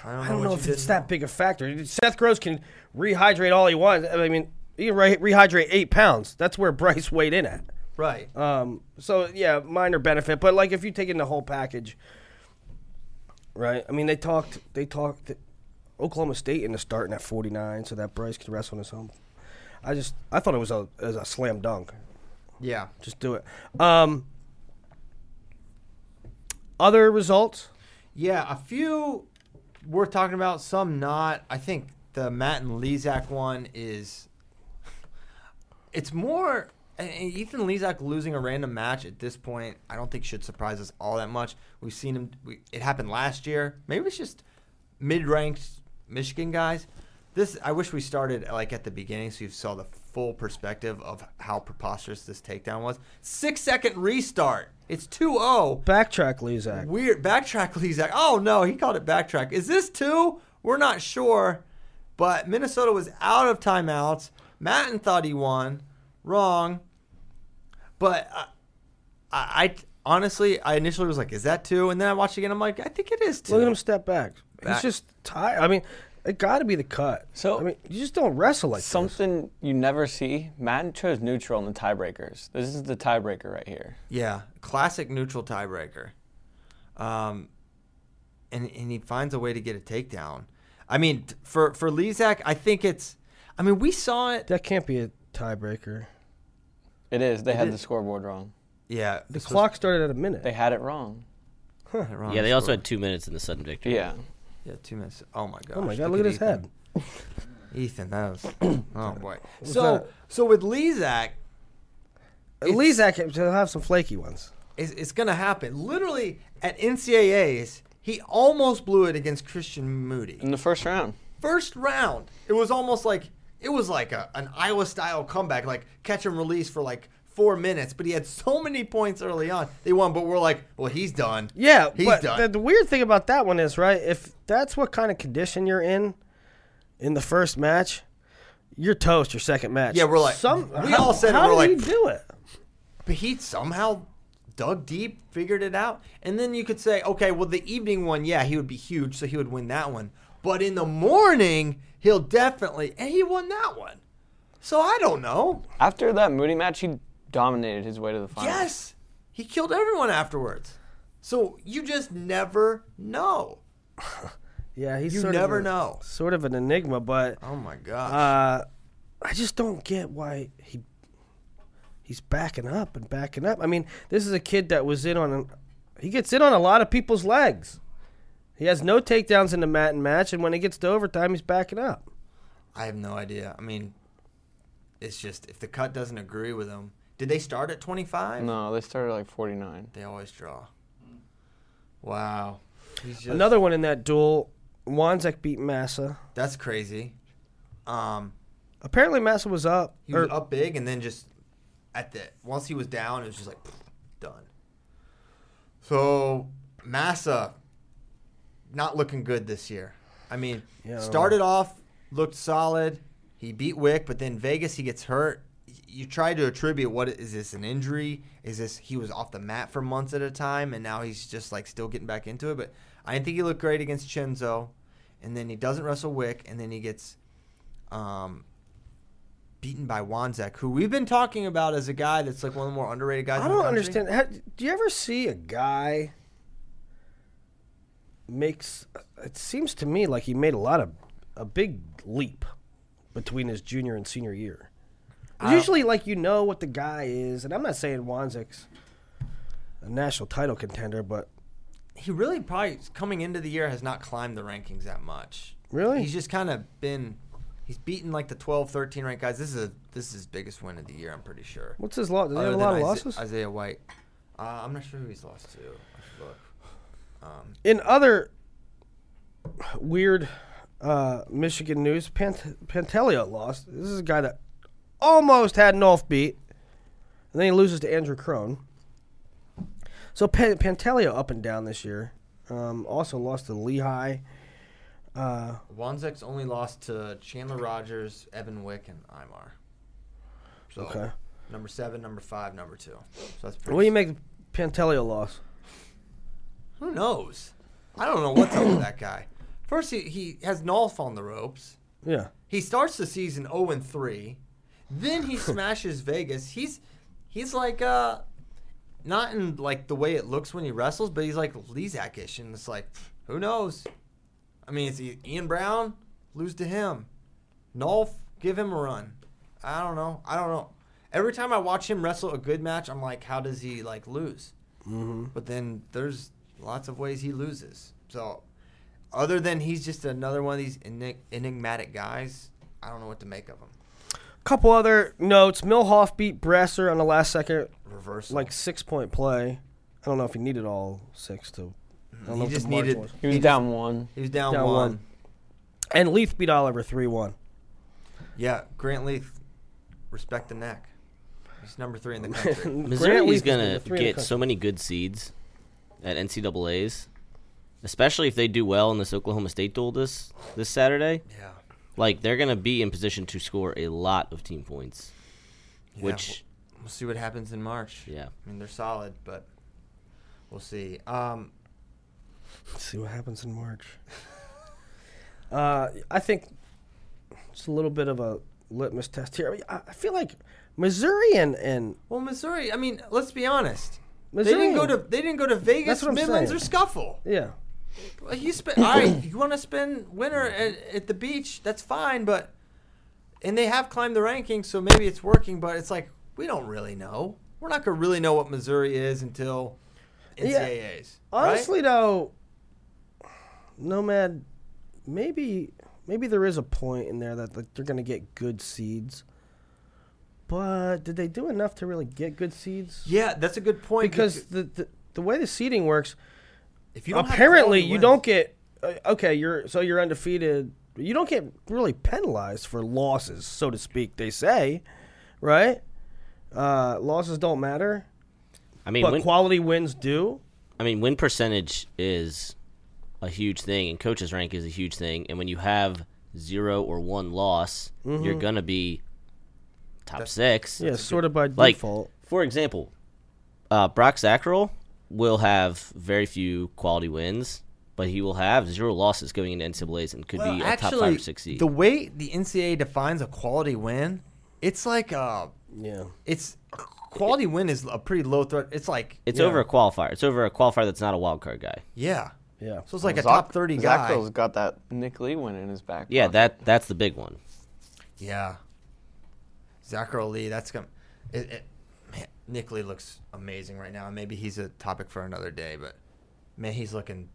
I don't know, I don't know if it's didn't that big a factor. Seth Gross can rehydrate all he wants. I mean, he can re- rehydrate eight pounds. That's where Bryce weighed in at. Right. Um, so yeah, minor benefit, but like if you take in the whole package, right? I mean, they talked, they talked Oklahoma State into starting at 49, so that Bryce can rest on his home. I just, I thought it was a, as a slam dunk. Yeah. Just do it. Um, other results? Yeah, a few worth talking about, some not. I think the Matt and Lizak one is. It's more. Ethan Lizak losing a random match at this point, I don't think should surprise us all that much. We've seen him. We, it happened last year. Maybe it's just mid-ranked Michigan guys. This I wish we started like at the beginning so you saw the full perspective of how preposterous this takedown was. Six second restart. It's 2-0. Backtrack, Lizak. Weird backtrack. Lizak. Oh no, he called it backtrack. Is this two? We're not sure, but Minnesota was out of timeouts. Mattin thought he won. Wrong. But uh, I, I honestly, I initially was like, "Is that two? And then I watched it again. I'm like, "I think it is two. Look at him step back. Back. He's just tired. I mean, it got to be the cut. So- I mean, you just don't wrestle like this. Something you never see. Mattin chose neutral in the tiebreakers. This is the tiebreaker right here. Yeah, classic neutral tiebreaker. Um, and and he finds a way to get a takedown. I mean, t- for for Lizak, I think it's. I mean, we saw it. That can't be a tiebreaker. It is. They It had is. the scoreboard wrong. Yeah, The this was- clock started at a minute. They had it wrong. wrong Yeah, they also had two minutes in the sudden victory. Yeah. Yeah, two minutes. Oh my god. oh my god, look at his head. Ethan, that was. oh boy. was So that? so with Lizak, At least that can he'll have some flaky ones. it's, it's gonna happen. Literally at NCAA's, he almost blew it against Christian Moody. In the first round. First round, it was almost like it was like a, an Iowa style comeback, like catch and release for like four minutes. But he had so many points early on. They won, but we're like, well, he's done. Yeah, He's but done. The, the weird thing about that one is right. If that's what kind of condition you're in, in the first match, you're toast. Your second match. Yeah, we're like- some. we how, all said it, how we're did like- he do it? But he somehow dug deep, figured it out. And then you could say, okay, well, the evening one, yeah, he would be huge, so he would win that one. But in the morning, he'll definitely, and he won that one. So I don't know. After that Moody match, he dominated his way to the final. Yes, he killed everyone afterwards. So you just never know. Yeah, he's You sort never of a- know. Sort of an enigma, but Oh my god, uh, I just don't get why he he's backing up and backing up. I mean, this is a kid that was in on he gets in on a lot of people's legs. He has no takedowns in the mat and match, and when he gets to overtime, he's backing up. I have no idea. I mean, it's just if the cut doesn't agree with him. Did they start at 25? No, they started like 49. They always draw. Wow. Just, Another one in that duel, Wanzek beat Massa. That's crazy. Um, Apparently, Massa was up. he was or- up big, and then just at the once he was down, it was just like done. So Massa not looking good this year. I mean, Yeah, started off looked solid. He beat Wick, but then Vegas he gets hurt. You try to attribute what is this an injury? Is this he was off the mat for months at a time and now he's just like still getting back into it? But I didn't think he looked great against Chenzo, and then he doesn't wrestle Wick, and then he gets um, beaten by Wanzek, who we've been talking about as a guy that's like one of the more underrated guys. I don't understand. Ha- Do you ever see a guy makes? It seems to me like he made a lot of a big leap between his junior and senior year. Usually like you know what the guy is, and I'm not saying Wanzek's a national title contender, but He really probably coming into the year has not climbed the rankings that much. Really? He's just kind of been. He's beaten like the 12, 13 ranked guys. This is a, this is his biggest win of the year. I'm pretty sure. what's his loss? Does he have a lot of Isa- losses? Isaiah White. Uh, I'm not sure who he's lost to. Look. Um, In other weird uh, Michigan news, Pant- Pantaleo lost. This is a guy that almost had an off beat, and then he loses to Andrew Crone. So Pan- Pantaleo up and down this year. Um, also lost to Lehigh. Uh, Wanzek's only lost to Chandler Rogers, Evan Wick, and Imar. So Okay. number seven, number five, number two. So that's pretty. what do you make Pantaleo loss? Who knows? I don't know what's up with that guy. First, he, he has Nolf on the ropes. Yeah. He starts the season 0 and 3. Then he smashes Vegas. He's he's like uh not in like the way it looks when he wrestles, but he's like Lizak-ish, and it's like who knows? I mean, it's Ian Brown lose to him. Nolf give him a run. I don't know. I don't know. Every time I watch him wrestle a good match, I'm like, how does he like lose? Mm-hmm. But then there's lots of ways he loses. So other than he's just another one of these enig- enigmatic guys, I don't know what to make of him. Couple other notes. Milhoff beat Bresser on the last second, Reversal. like six point play. I don't know if he needed all six to. I don't He know if just margin needed- was. He was He- down one. he was down, down one. one. And Leeth beat Oliver three one. Yeah, Grant Leeth, respect the neck. He's number three in the country. Missouri's gonna get so many good seeds at NCAA's, especially if they do well in this Oklahoma State duel this this Saturday. yeah. Like they're gonna be in position to score a lot of team points, Yeah, which we'll, we'll see what happens in March. yeah. I mean, they're solid, but we'll see. Um, Let's see what happens in March. uh, I think it's a little bit of a litmus test here. I, mean, I I feel like Missouri and, and well, Missouri. I mean, let's be honest. Missouri. They didn't go to they didn't go to Vegas, That's Midlands, saying. or Scuffle. yeah. Well, you spend all right. You want to spend winter at, at the beach? That's fine, but and they have climbed the rankings, so maybe it's working. But it's like we don't really know. We're not gonna really know what Missouri is until Yeah. NCAA's. right? Honestly, though, Nomad, maybe maybe there is a point in there that like, they're going to get good seeds. But did they do enough to really get good seeds? yeah, that's a good point Because the, the the way the seeding works, if you don't apparently you wins- don't get uh, okay. You're so you're undefeated. You don't get really penalized for losses, so to speak. They say, right? Uh, losses don't matter, I mean, but win, quality wins do. I mean, win percentage is a huge thing, and coaches rank is a huge thing. And when you have zero or one loss, you're gonna be top six. Yeah, sort of by Like, default. for example, uh, Brock Zacherl will have very few quality wins, but he will have zero losses going into NCAA's and could Well, be a actually, top five or six seed. the way the NCAA defines a quality win, it's like uh Yeah. it's quality win is a pretty low threat. It's like it's yeah. over a qualifier. It's over a qualifier that's not a wild card guy. yeah, Yeah. so it's like a Zach- top thirty guy. Zacherl's got that Nick Lee win in his back. Yeah, pocket. that that's the big one. Yeah. Zachary Lee, that's come. It, it, man, Nick Lee looks amazing right now. Maybe he's a topic for another day, but man, he's looking,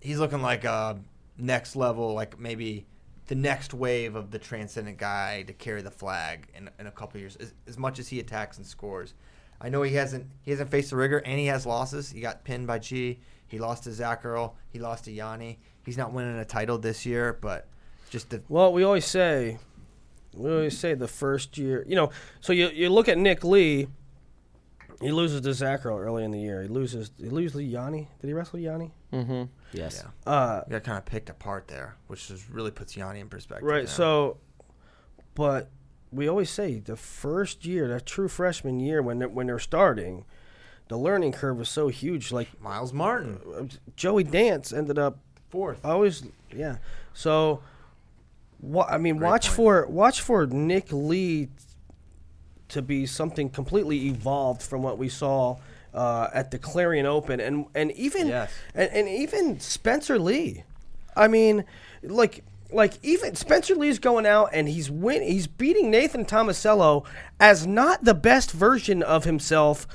he's looking like a next level, like maybe the next wave of the transcendent guy to carry the flag in, in a couple years. As, as much as he attacks and scores, I know he hasn't he hasn't faced the rigor and he has losses. He got pinned by Chi. He lost to Zacherl. He lost to Yianni. He's not winning a title this year, but just the Well, we always say, we always say the first year, you know. So you you look at Nick Lee. He loses to Zacherl early in the year. He loses. He loses to Yianni. Did he wrestle Yianni? Mm-hmm. Yes. Yeah. Uh, got kind of picked apart there, which just really puts Yianni in perspective. right. now. So, but we always say the first year, that true freshman year when they're, when they're starting, the learning curve is so huge. Like Myles Martin, Joey Dance ended up fourth. always, yeah. So, wa- I mean, Great watch point. for watch for Nick Lee to be something completely evolved from what we saw uh, at the Clarion Open, and and even Yes. and, and even Spencer Lee. I mean, like like even Spencer Lee's going out and he's win he's beating Nathan Tomasello as not the best version of himself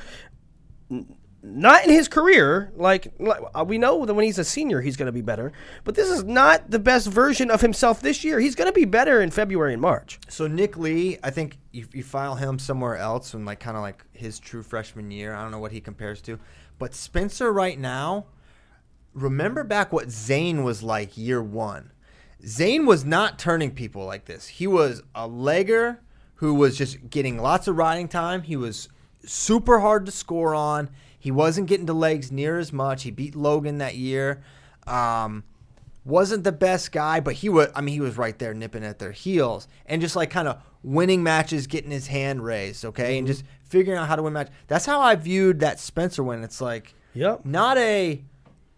not in his career. Like, uh, we know that when he's a senior, he's going to be better. But this is not the best version of himself this year. He's going to be better in February and March. So Nick Lee, I think you, you file him somewhere else when like kind of like his true freshman year. I don't know what he compares to, but Spencer right now. Remember back what Zain was like year one. Zain was not turning people like this. He was a legger who was just getting lots of riding time. He was super hard to score on. He wasn't getting to legs near as much. He beat Logan that year. Um, wasn't the best guy, but he was. I mean, he was right there nipping at their heels and just like kind of winning matches, getting his hand raised, okay, and just figuring out how to win match. That's how I viewed that Spencer win. It's like, Yep. not a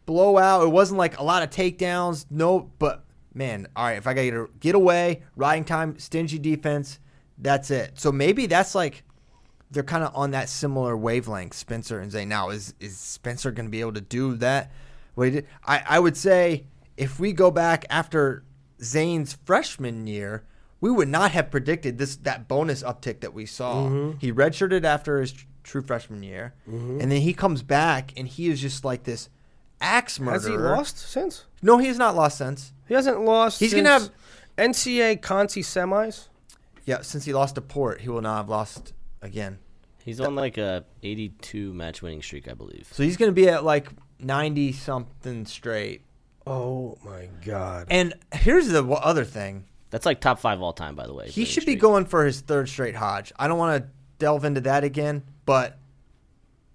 blowout. It wasn't like a lot of takedowns. No, but man, all right, if I got to get away, riding time, stingy defense, that's it. So maybe that's like they're kind of on that similar wavelength, Spencer and Zay. Now, is is Spencer going to be able to do that? What he did? I, I would say if we go back after Zain's freshman year, we would not have predicted this that bonus uptick that we saw. Mm-hmm. He redshirted after his tr- true freshman year, and then he comes back and he is just like this axe murderer. Has he lost since? No, he has not lost since. He hasn't lost. He's gonna have NCAA Conti semis. Yeah, since he lost to Port, he will not have lost again. He's on like a 82 match winning streak, I believe. So he's going to be at like 90 something straight. Oh my God! And here's the w- other thing. That's like top five all time, by the way. He winning should be going for his third straight Hodge. I don't want to delve into that again, but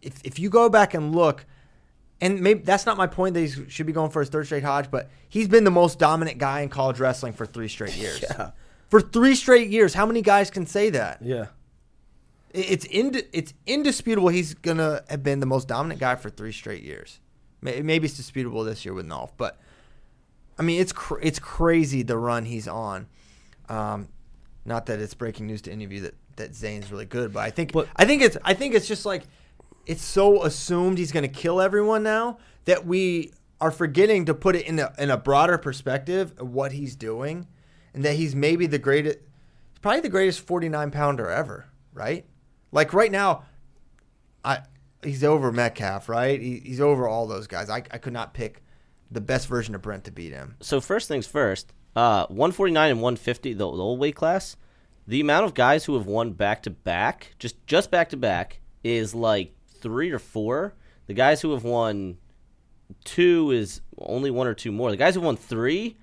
if if you go back and look, and maybe that's not my point that he should be going for his third straight Hodge, but he's been the most dominant guy in college wrestling for three straight years. Yeah. For three straight years, how many guys can say that? Yeah. It- It's ind- it's indisputable he's gonna have been the most dominant guy for three straight years. Maybe it's disputable this year with Nolf, but I mean it's cr- it's crazy the run he's on. Um, not that it's breaking news to any of you that that Zain's really good, but I think But- I think it's I think it's just like it's so assumed he's gonna kill everyone now that we are forgetting to put it in a in a broader perspective of what he's doing, and that he's maybe the greatest, probably the greatest forty nine pounder ever, right? Like right now, I he's over Metcalf, right? He, he's over all those guys. I, I could not pick the best version of Brent to beat him. So first things first, uh, 149 and 150, the, the old weight class, the amount of guys who have won back to back, just just back to back, is like three or four. The guys who have won two is only one or two more. The guys who won three,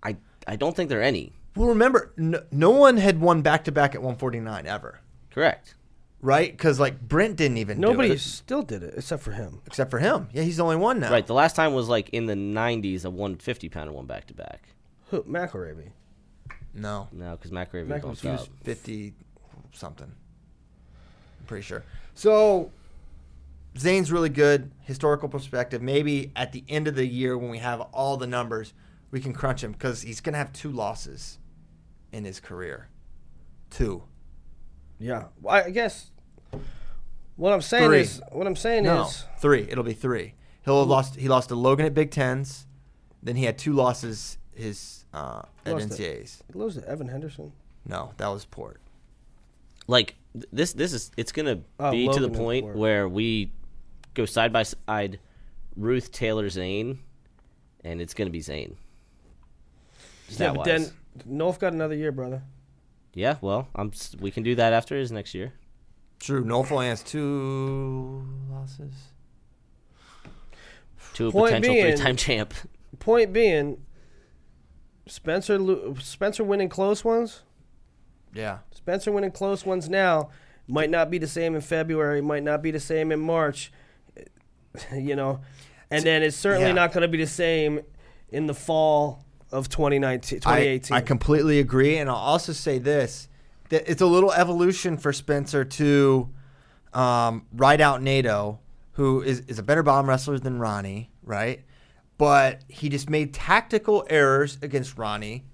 I I don't think there are any. Well, remember, no, no one had won back to back at 149 ever, Correct. right? Because like Brent didn't even do Nobody it, still did it except for him. except for him. Yeah, he's the only one now. Right. The last time was like in the 90s, a 150 pounder won back to back. Who? McIlravy. No, No, because McRaven Mac- bumped was up. 50 something. I'm pretty sure. So Zain's really good historical perspective. Maybe at the end of the year when we have all the numbers, we can crunch him because he's gonna have two losses in his career. Two. Yeah. Well, I guess what I'm saying Three. is what I'm saying No, is three. It'll be three. He'll have lost. He lost to Logan at Big Tens. Then he had two losses. His uh, at Lost to- NCAA's. he loses to Evan Henderson. No, that was Port. like th- this this is it's gonna Oh, be to the and point Ford. where we go side by side Ruth Taylor Zain and it's gonna be Zain. Yeah, but Stat-wise. then North got another year, brother. Yeah, well, I'm we can do that after his next year. True. Nolf has two losses. To a Point potential being- three-time champ. Point being, Spencer Spencer winning close ones. Yeah. Spencer winning close ones now might not be the same in February, might not be the same in March, you know, and then it's certainly yeah. not going to be the same in the fall of 2019, I, 2018. I completely agree, and I'll also say this: that it's a little evolution for Spencer to um, ride out Nato, who is, is a better bomb wrestler than Ronnie, right? But he just made tactical errors against Ronnie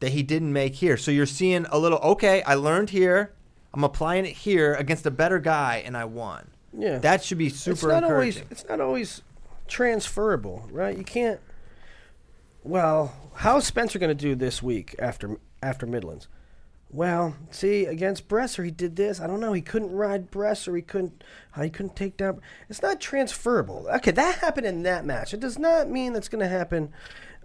that he didn't make here. So you're seeing a little, okay, I learned here. I'm applying it here against a better guy, and I won. Yeah. That should be it's super not always it's not always transferable, right? You can't. Well, how's Spencer going to do this week after after Midlands? Well, see, against Bresser, he did this. I don't know. He couldn't ride Bresser. He couldn't. He couldn't take down. It's not transferable. Okay, that happened in that match. It does not mean that's going to happen.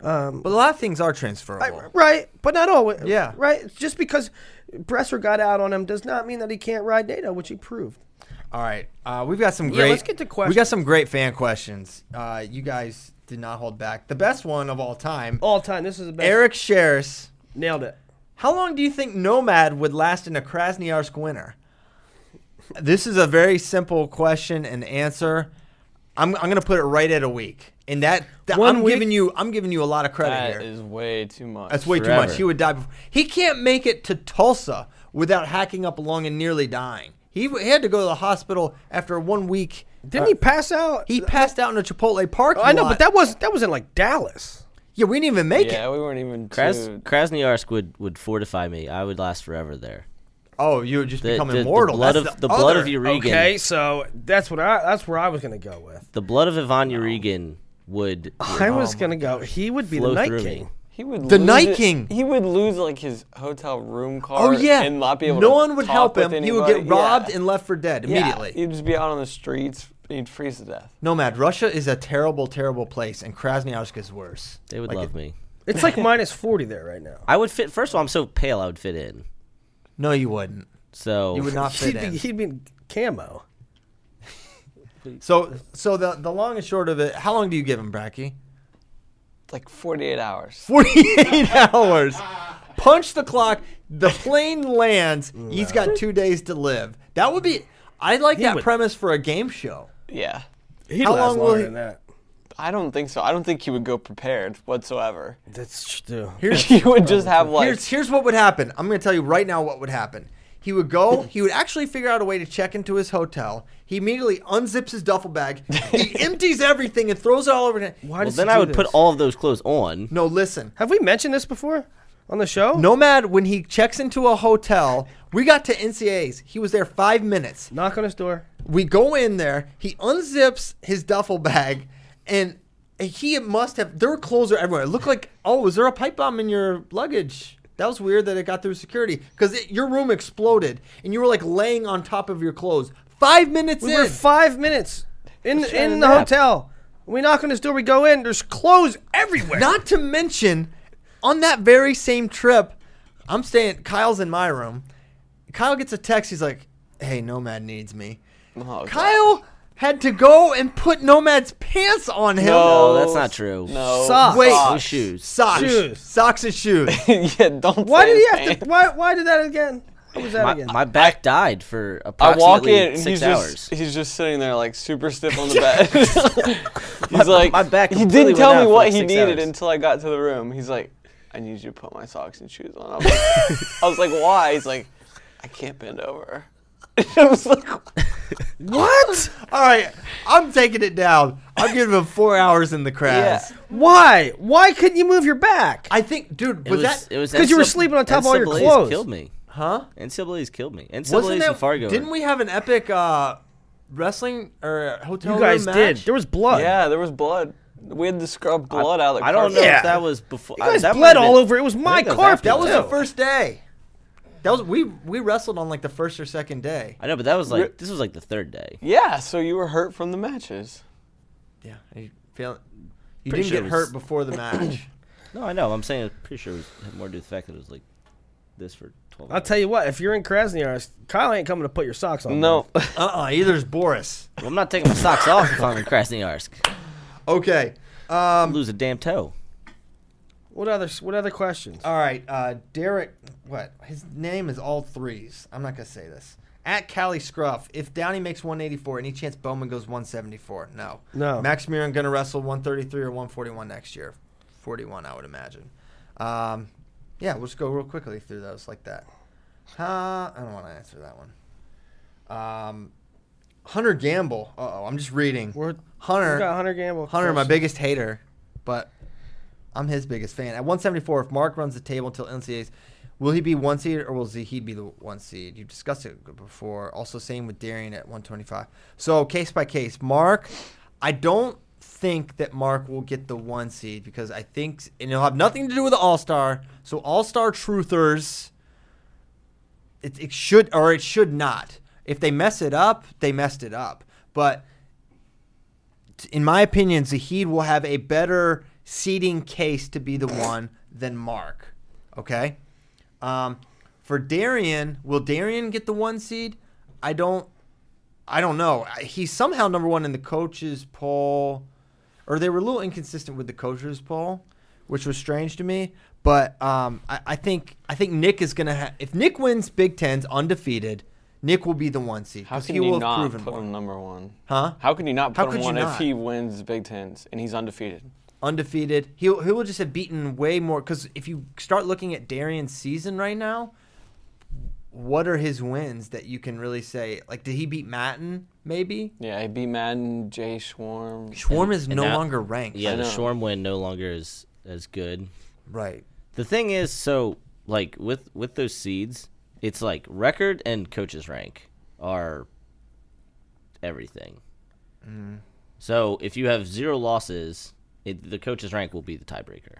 Um, But a lot of things are transferable. I- right, but not always. Yeah. right. Just because Bresser got out on him does not mean that he can't ride Nato, which he proved. All right, uh, we've got some Yeah, great. let's get to questions. We got some great fan questions. Uh, you guys did not hold back. The best one of all time, All time. This is the best. Eric Sheris. nailed it. How long do you think Nomad would last in a Krasnoyarsk winter? This is a very simple question and answer. I'm, I'm going to put it right at a week. And that, that One I'm week? giving you I'm giving you a lot of credit That here. is way too much. That's way too much. He would die. Before. He can't make it to Tulsa without hacking up along and nearly dying. He, w- he had to go to the hospital after one week. Didn't Uh, he pass out? He passed out in a Chipotle parking Oh, I know, lot. but that was that was in like Dallas. yeah, we didn't even make yeah, it. we weren't even. Kras- too- Krasnoyarsk would, would fortify me. I would last forever there. Oh, you would just The, become the- the immortal. blood That's of the, blood other- of Yarygin. Okay, so that's what I that's where I was gonna go with. The blood of Ivan Yarygin would. I was gonna go. He would be the Flow Night through King. me. He would The lose Night it- King. He would lose like his hotel room card. Oh yeah, and not be able. no to one would talk help with him. He would get anybody. robbed Yeah. and left for dead Yeah, immediately. He'd just be out on the streets. He'd freeze to death. Nomad, Russia is a terrible, terrible place, and Krasnoyarsk is worse. They would Like love it- me. It's like minus forty there right now. I would fit. First of all, I'm so pale. I would fit in. No, you wouldn't. So You would not fit He'd be, in. he'd be camo. So, so the the long and short of it, how long do you give him, Bracky? Like 48 hours. 48 hours. Punch the clock. The plane lands. He's got two days to live. That would be. I like that would- premise for a game show. Yeah. He'd How last long will longer he- than that. I don't think so. I don't think he would go prepared whatsoever. That's true. Here's he would just have like here's here's what would happen. I'm going to tell you right now what would happen. He would go. He would actually figure out a way to check into his hotel. He immediately unzips his duffel bag. He empties everything and throws it all over. Why well, does then he I do would put this? all of those clothes on. No, listen. Have we mentioned this before on the show? Nomad, when he checks into a hotel, we got to NCAA's. He was there five minutes. Knock on his door. We go in there. He unzips his duffel bag, and he must have. There were clothes are everywhere. It looked like, oh, was there a pipe bomb in your luggage? That was weird that it got through security because your room exploded and you were like laying on top of your clothes. Five minutes We in. were five minutes in in the hotel. We knock on his door. We go in. There's clothes everywhere. Not to mention, on that very same trip, I'm staying. Kyle's in my room. Kyle gets a text. He's like, "Hey, Nomad needs me." Oh, Kyle had to go and put Nomad's pants on him. No, that's not true. No. Socks. Wait. No shoes. Socks, Shoes. socks and shoes. yeah, don't. why say did he his have name. to? Why? Why did that again? What was that My, again? my back died for approximately I approximately walk in and six he's hours. just he's just sitting there like super stiff on the bed. he's like my back he didn't tell me what like, he needed hours. until I got to the room. He's like, I need you to put my socks and shoes on. I was like, I was like why? He's like, I can't bend over. I was like, what? All right, I'm taking it down. I'm giving him four hours in the crash. Yeah. Why? Why couldn't you move your back? I think, dude, It was, was, that it was 'Cause you were sleeping on top of all your clothes. Killed me. huh? And NCAA's killed me. NCAA's Wasn't and that Fargo. Didn't we have an epic uh, wrestling or hotel You room guys match? did. There was blood. yeah, there was blood. We had to scrub blood out of the I don't carpet. know Yeah. if that was before. You guys that might bled all been- over. It was my think that was carpet. That was too. the first day. That was we we wrestled on like the first or second day. I know, but that was like this was like the third day. Yeah, so you were hurt from the matches. Yeah, I feel you Pretty didn't sure get it hurt before the match. No, I know. I'm saying I'm pretty sure it was, had more to do with the fact that it was like this for 12 I'll hours. tell you what. If you're in Krasnoyarsk, Kyle ain't coming to put your socks on. No. uh uh either's Boris. Well, I'm not taking my socks off if I'm in Krasnoyarsk. Okay. Um, lose a damn toe. What other? What other questions? all right, uh, Derek. What his name is all threes. I'm not gonna say this. At Cali Scruff, if Downey makes 184, any chance Bowman goes 174? No. No. Max Murin gonna wrestle 133 or 141 next year. 41, I would imagine. Um, yeah, we'll just go real quickly through those like that. Uh, I don't want to answer that one. Um, Hunter Gamble. Uh oh, I'm just reading. We're, Hunter. we got Hunter Gamble. Hunter, my biggest hater, but I'm his biggest fan. At 174, if Mark runs the table until NCAAs, will he be one seed or will Zahid be the one seed? You've discussed it before. Also, same with Darian at 125. So, case by case. Mark, I don't think that Mark will get the one seed because I think, and it'll have nothing to do with the All Star. So, All Star truthers, it, it should, or it should not. If they mess it up, they messed it up. But in my opinion, Zahid will have a better seeding case to be the one than Mark. Okay. Um, for Darian, will Darian get the one seed? I don't. I don't know. He's somehow number one in the coaches poll, or they were a little inconsistent with the coaches poll, which was strange to me. But um, I, I think I think Nick is gonna have. If Nick wins Big Tens undefeated, Nick will be the one seed How can he you will not put more. him number one? Huh? How can you not put could him one if he wins Big Tens and he's undefeated? Undefeated. He'll he will just have beaten way more because if you start looking at Darian's season right now, what are his wins that you can really say? Like, did he beat Mattin? Maybe Yeah, he beat Mattin, Jay Schwarm. Schwarm is and no now- longer ranked. Yeah, the know. Schwarm win no longer is as good. right. The thing is, so like with with those seeds, it's like record and coaches rank are everything. Mm-hmm. So if you have zero losses, it, the coaches rank will be the tiebreaker,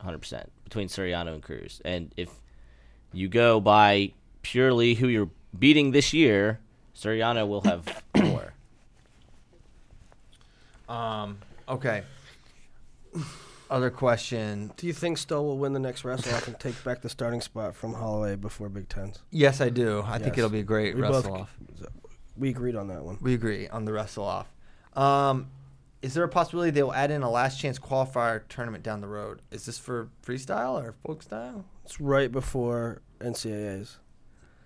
hundred percent between Suriano and Cruz. And if you go by purely who you're beating this year, Suriano will have more. Um. Okay. Other question. Do you think Stoll will win the next wrestle off and take back the starting spot from Holloway before Big Tens? Yes, I do. I think Yes. it'll be a great We wrestle both- off. We agreed on that one. We agree on the wrestle off. Um, is there a possibility they'll add in a last chance qualifier tournament down the road? Is this for freestyle or folk style? It's right before NCAAs.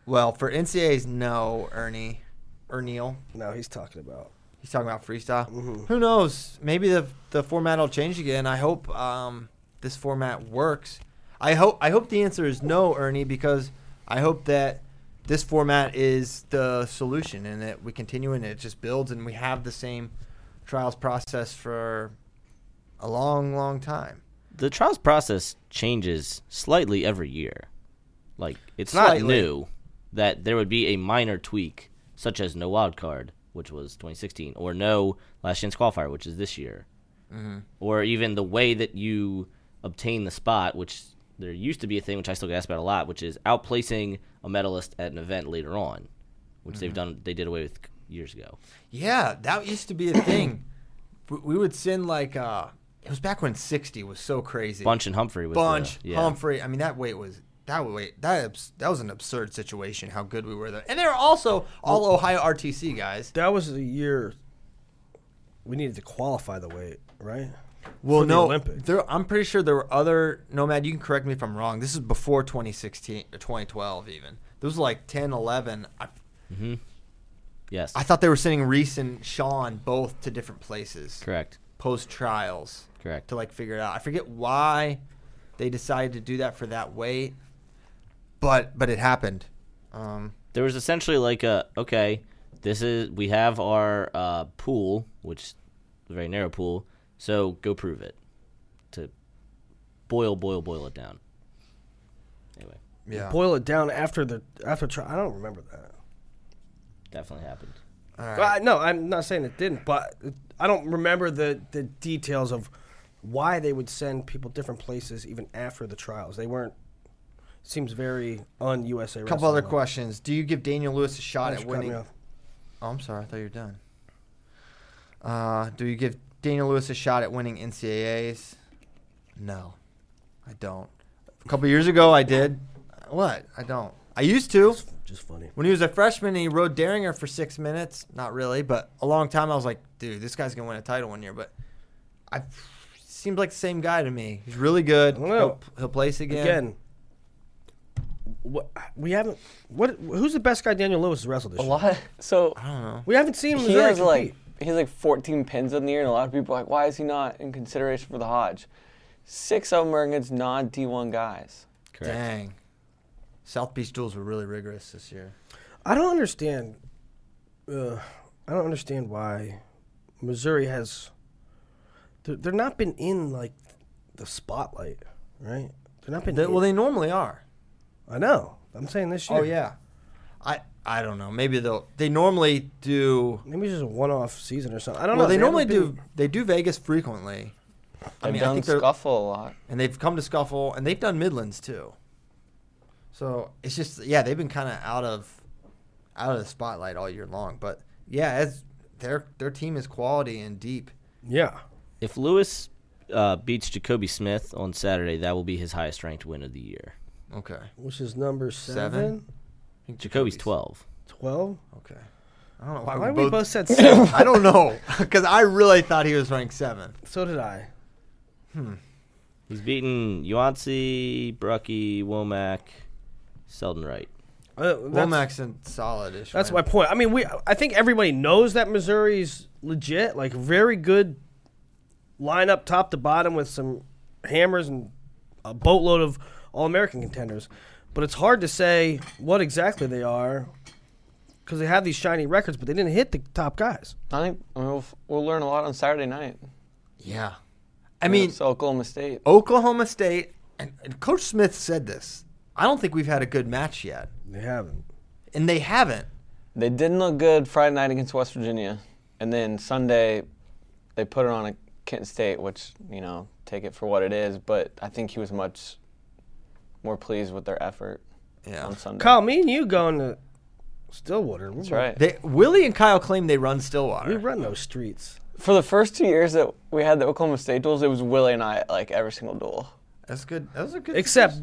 Well, for NCAAs, no, Ernie, or Neil. Now he's talking about. He's talking about freestyle. Mm-hmm. Who knows? Maybe the the format will change again. I hope um, this format works. I hope I hope the answer is no, Ernie, because I hope that this format is the solution and that we continue and it just builds and we have the same trials process for a long, long time. the trials process changes slightly every year. Like it's not new that there would be a minor tweak, such as no wild card, which was 2016, or no last chance qualifier, which is this year, Mm-hmm. or even the way that you obtain the spot, which there used to be a thing which I still get asked about a lot, which is outplacing a medalist at an event later on, which Mm-hmm. they've done they did away with years ago. Yeah, that used to be a thing. We- we would send like uh, it was back when 60 was so crazy. Bunch and Humphrey was Bunch, the, yeah. Humphrey. I mean, that weight was that weight that that was an absurd situation. How good we were there, and they were also all Ohio RTC guys. That was the year we needed to qualify the weight, right? Well, For the no, Olympics. there, I'm pretty sure there were other Nomad. You can correct me if I'm wrong. This is before 2016 or 2012 even. There was like 10, 11. I, Yes, I thought they were sending Reece and Shawn both to different places correct, post trials. correct. to like figure it out. I forget why they decided to do that for that weight, but but it happened. Um, there was essentially like a okay, this is we have our uh, pool, which is a very narrow pool, so go prove it. To boil, boil, boil it down. Anyway, yeah. Boil it down after the after tri- I don't remember that. Definitely happened. All right. Well, I, no, I'm not saying it didn't, but I don't remember the the details of why they would send people different places even after the trials. They weren't. Seems very un USA. A couple other questions. Do you give Daniel Lewis a shot at winning? Oh, I'm sorry. I thought you were done. Uh, do you give Daniel Lewis a shot at winning NCAAs? No, I don't. A couple years ago, I did. What? I don't. I used to. Just funny. When he was a freshman and he rode Dieringer for six minutes, not really, but a long time, I was like, dude, this guy's gonna win a title one year. But I seems like the same guy to me. He's really good. I don't know. He'll, he'll place again. Again, what we haven't. What? Who's the best guy Daniel Lewis has wrestled this A year? lot. So I don't know. We haven't seen him. in he Missouri has like he has like 14 pins in the year, and a lot of people are like, why is he not in consideration for the Hodge? Six of them are against non D1 guys. Correct. Dang. South Beach duels were really rigorous this year. I don't understand. Uh, I don't understand why Missouri has. They're, they're not been in like the spotlight, right? They're not been. They, in- well, they normally are. I know. I'm saying this year. Oh yeah, I I don't know. Maybe they'll. They normally do. Maybe it's just a one-off season or something. I don't Well, know. they normally haven't do. They do Vegas frequently. I They've mean, I think they're scuffle a lot. and they've come to scuffle, and they've done Midlands too. So it's just yeah, they've been kind of out of out of the spotlight all year long. But yeah, as their their team is quality and deep. Yeah. If Lewis uh, beats Jacobe Smith on Saturday, that will be his highest ranked win of the year. Okay, Which is number Seven? seven, I think Jacobe's Jacobe's- 12. 12? Okay, I don't know why, Why we, we both. both said seven? I don't know because I really thought he was ranked seven. so did I. Hmm. He's beaten Yuanzi, Brucky, Womack, Selden Wright. Uh, that's, Womack's in solid-ish. That's win. my point. I mean, we. I think everybody knows that Missouri's legit. Like, very good lineup, top to bottom, with some hammers and a boatload of All-American contenders. But it's hard to say what exactly they are because they have these shiny records, but they didn't hit the top guys. I think we'll, we'll learn a lot on Saturday night. Yeah, I mean it's Oklahoma State. Oklahoma State and, and Coach Smith said this. I don't think we've had a good match yet, They haven't. and they haven't. They didn't look good Friday night against West Virginia, and then Sunday they put it on a Kent State, which you know take it for what it is. But I think he was much more pleased with their effort Yeah, on Sunday. Kyle, me and you going to Stillwater. That's right. they Willie and Kyle claim they run Stillwater. We Stillwater. run those streets. For the first two years that we had the Oklahoma State duels, it was Willie and I like every single duel. That's good. That was a good. Except,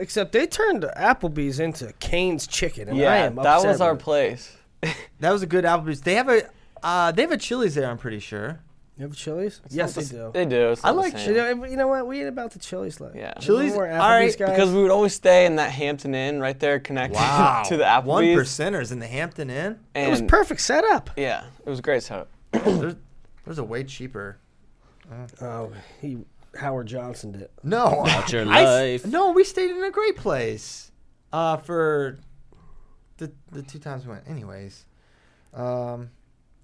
except they turned Applebee's into Cane's Chicken, and I Yeah, am that upset was our with it. place. that was a good Applebee's. They have a uh, they have a Chili's there. I'm pretty sure. You have Chili's? It's yes, not they do. They do. It's I the like same. You know, you know what? We ain't about the Chili's like. Yeah. Chili's- We're all Applebee's right, guys. because we would always stay in that Hampton Inn right there, connected Wow, to the Applebee's. one percenters in the Hampton Inn. And it was perfect setup. Yeah, it was great setup. there's, there's a way cheaper. Oh, he Howard Johnson did. No, Watch your I s- life. no, we stayed in a great place. Uh, for the the two times we went. Anyways, um,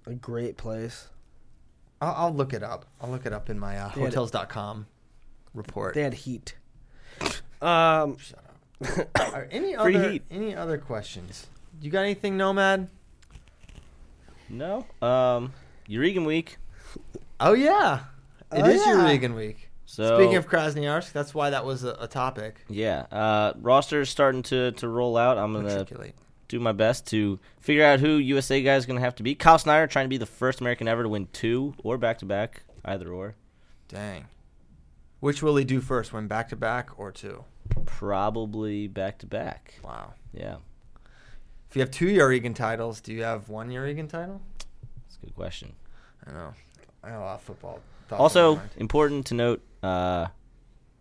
A great place. I'll, I'll look it up. I'll look it up in my uh, They had- hotels.com report. They had heat. Um, shut Are any Free other heat. any other questions? You got anything, Nomad? No. Um, Yarygin week. Oh yeah, it Oh, is your yeah. Reagan week. So Speaking of Krasnoyarsk, that's why that was a, a topic. yeah, uh, is starting to, to roll out. I'm gonna do my best to figure out who USA guy is gonna have to be. Kyle Snyder trying to be the first American ever to win two or back to back, either or. Dang. Which will he do first? Win back to back or two? Probably back to back. Wow. Yeah, If you have two Yarygin titles, do you have one Yarygin title? that's a good question. I know. I have a lot of football. thoughts Also, important to note, uh,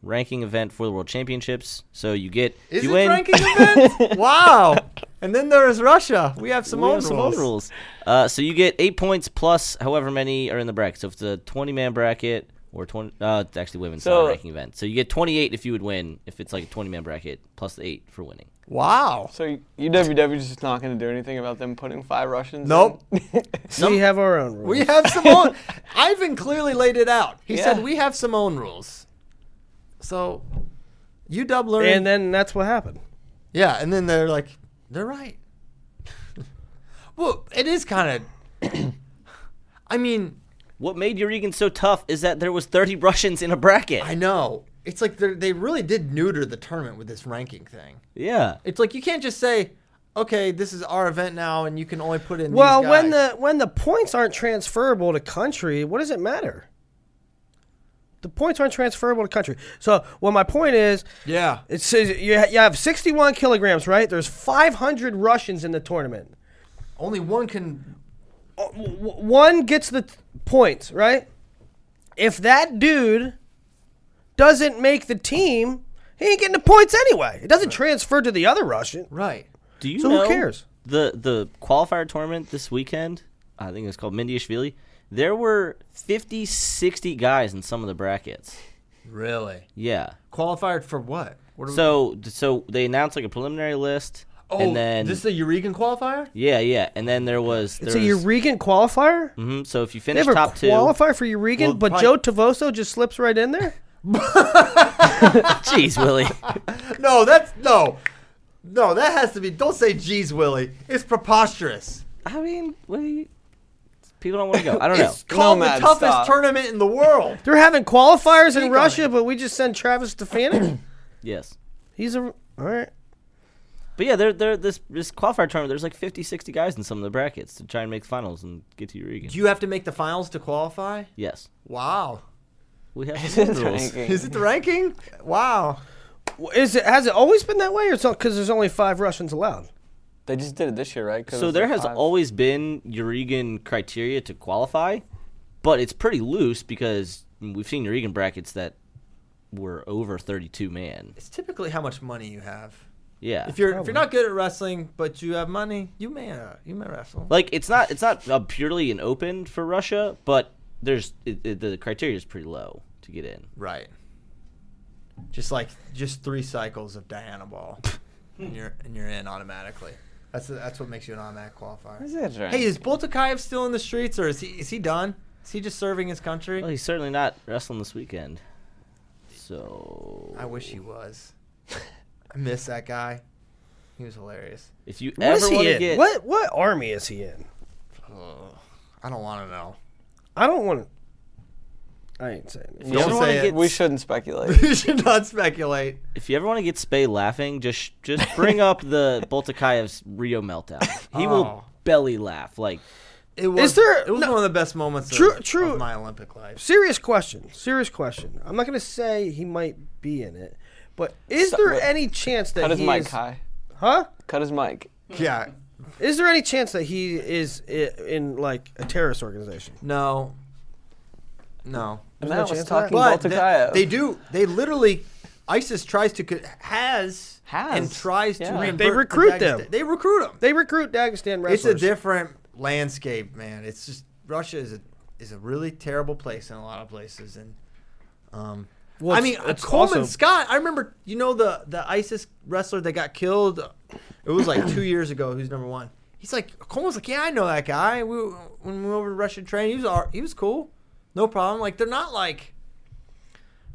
ranking event for the World Championships. So you get is you it win. ranking event? wow. And then there's Russia. We have some we own have some rules. own rules. Uh, so you get eight points plus however many are in the bracket. So if it's a twenty-man bracket or twenty, uh, it's actually women's So- ranking event. So you get twenty-eight if you would win. If it's like a twenty-man bracket plus the eight for winning. Wow. So UWW is just not going to do anything about them putting five Russians. Nope. in? we have our own rules. We have some own. Ivan clearly laid it out. He Yeah. said we have some own rules. So, UW learned. and then that's what happened. yeah, and then they're like, they're right. well, it is kind of. I mean, What made Yarygin so tough is that there was thirty Russians in a bracket. I know. It's like they're- really did neuter the tournament with this ranking thing. yeah. It's like you can't just say, okay, this is our event now, and you can only put in. Well, these when the when the points aren't transferable to country, what does it matter? The points aren't transferable to country. So, well, my point is, yeah, it says you, ha- you have 61 kilograms, right? There's 500 Russians in the tournament. only one can. Uh, w- one gets the points, right? If that dude doesn't make the team, he ain't getting the points anyway. It doesn't transfer to the other Russian. Right. Do you So who cares? the the qualifier tournament this weekend? I think it's called Mindiashvili. There were 50, 60 guys in some of the brackets. Really. Yeah. Qualified for what? What are we- So so they announced like a preliminary list, oh, and then this is a Yarygin qualifier. yeah yeah, and then there was It's a was, Yarygin qualifier. hmm so if you They finish have a top two, qualifier for Yarygin, Well, but probably- Joe Tavoso just slips right in there. jeez Willie, No, that's no, no. That has to be. Don't say "Jeez, Willie." It's preposterous. I mean, what you, people don't want to go. I don't know. It's called Nomad, the toughest stop. tournament in the world. They're having qualifiers Speak in Russia, but we just send Travis Stefanik. Yes. He's a all right. But yeah, there, there, this this qualifier tournament. There's like 50, 60 guys in some of the brackets to try and make finals and get to Eureka. Do you have to make the finals to qualify? yes, Wow. we have It's some rules. ranking. Is it the ranking? Wow. Is it has it always been that way, or because there's only five Russians allowed? They just did it this year, right? So there has five. always been Yarygin criteria to qualify, but it's pretty loose because we've seen Yarygin brackets that were over 32 man. It's typically how much money you have. Yeah. If you're if you're not good at wrestling, but you have money, you may uh, you may wrestle. like it's not it's not uh, purely an open for Russia, but there's it, it, the criteria is pretty low to get in. Right. Just like just three cycles of Dianabol, and you're and you're in automatically. That's that's what makes you an automatic qualifier. Is it right? Hey, is Boltakayev still in the streets, or is he is he done? Is he just serving his country? Well, he's certainly not wrestling this weekend. So I wish he was. I miss that guy. He was hilarious. if you What is ever he want to in? get What what army is he in? I don't want to know. I don't want to. I ain't saying it. you Don't ever want say it. get we shouldn't speculate. you should not speculate. if you ever want to get Spay laughing, just just bring up the Boltakayev's Rio meltdown. He Oh. will belly laugh like It was, there- It was no. one of the best moments True- of, true. of my Olympic life. Serious question. Serious question. I'm not gonna say he might be in it, but is So- there wait. any chance that Cut his he mic is, high. Huh? Cut his mic. Yeah. Is there any chance that he is i- in like a terrorist organization? No. No. And no that was chance of talking But about they, they do. They literally. ISIS tries to co- has Has. and tries to. Yeah. convert They the recruit them. They recruit them. They recruit Dagestan It's a different landscape, man. It's just Russia is a is a really terrible place in a lot of places, and um, Well, I mean, Coleman also- Scott. I remember, you know, the the ISIS wrestler that got killed. It was like two years ago. Who's number one? He's like Coleman's like, yeah, I know that guy. We when we went over to Russian train, he was all- he was cool, no problem. Like they're not like,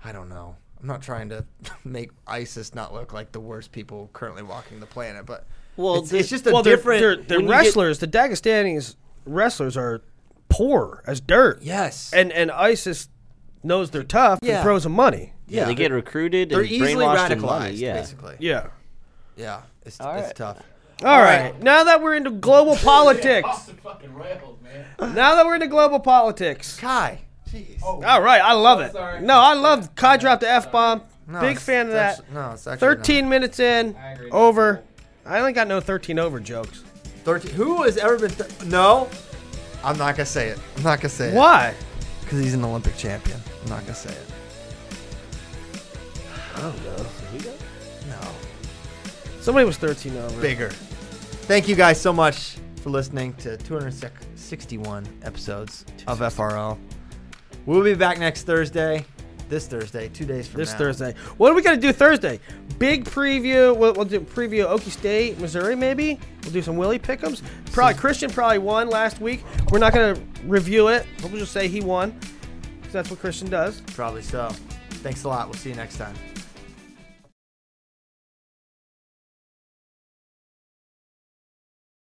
I don't know. I'm not trying to make ISIS not look like the worst people currently walking the planet, but Well, it's, it's just a well, they're, different. they're, they're when you get- wrestlers. the Dagestani wrestlers are poor as dirt. yes, And and ISIS knows they're tough Yeah. and throws them money. yeah, they get recruited they're and easily brainwashed and radicalized, money. Yeah. basically. Yeah. Yeah, it's, All it's right. tough. All right. Now that we're into global politics. Now that we're into global politics. Kai, jeez. All right, I love it. No, I love Kai dropped the f bomb. No, Big it's- fan of it's that. actu- no, it's actually 13 minutes in, over. I only got no 13 over jokes. 13. Who has ever been? Th- no, I'm not gonna say it. I'm not gonna say it. Why? Because he's an Olympic champion. I'm not gonna say it. I don't know. Zuniga? No, Somebody was 13 over. bigger. Thank you guys so much for listening to 261 episodes of FRL. We'll be back next Thursday. This Thursday, two days from This now. Thursday. What are we going to do Thursday? Big preview. We'll, we'll do preview Okie State, Missouri, maybe. We'll do some Willie Pickums. Probably Christian probably won last week. We're not going to review it. We'll just say he won, because that's what Christian does. Probably so. Thanks a lot. We'll see you next time.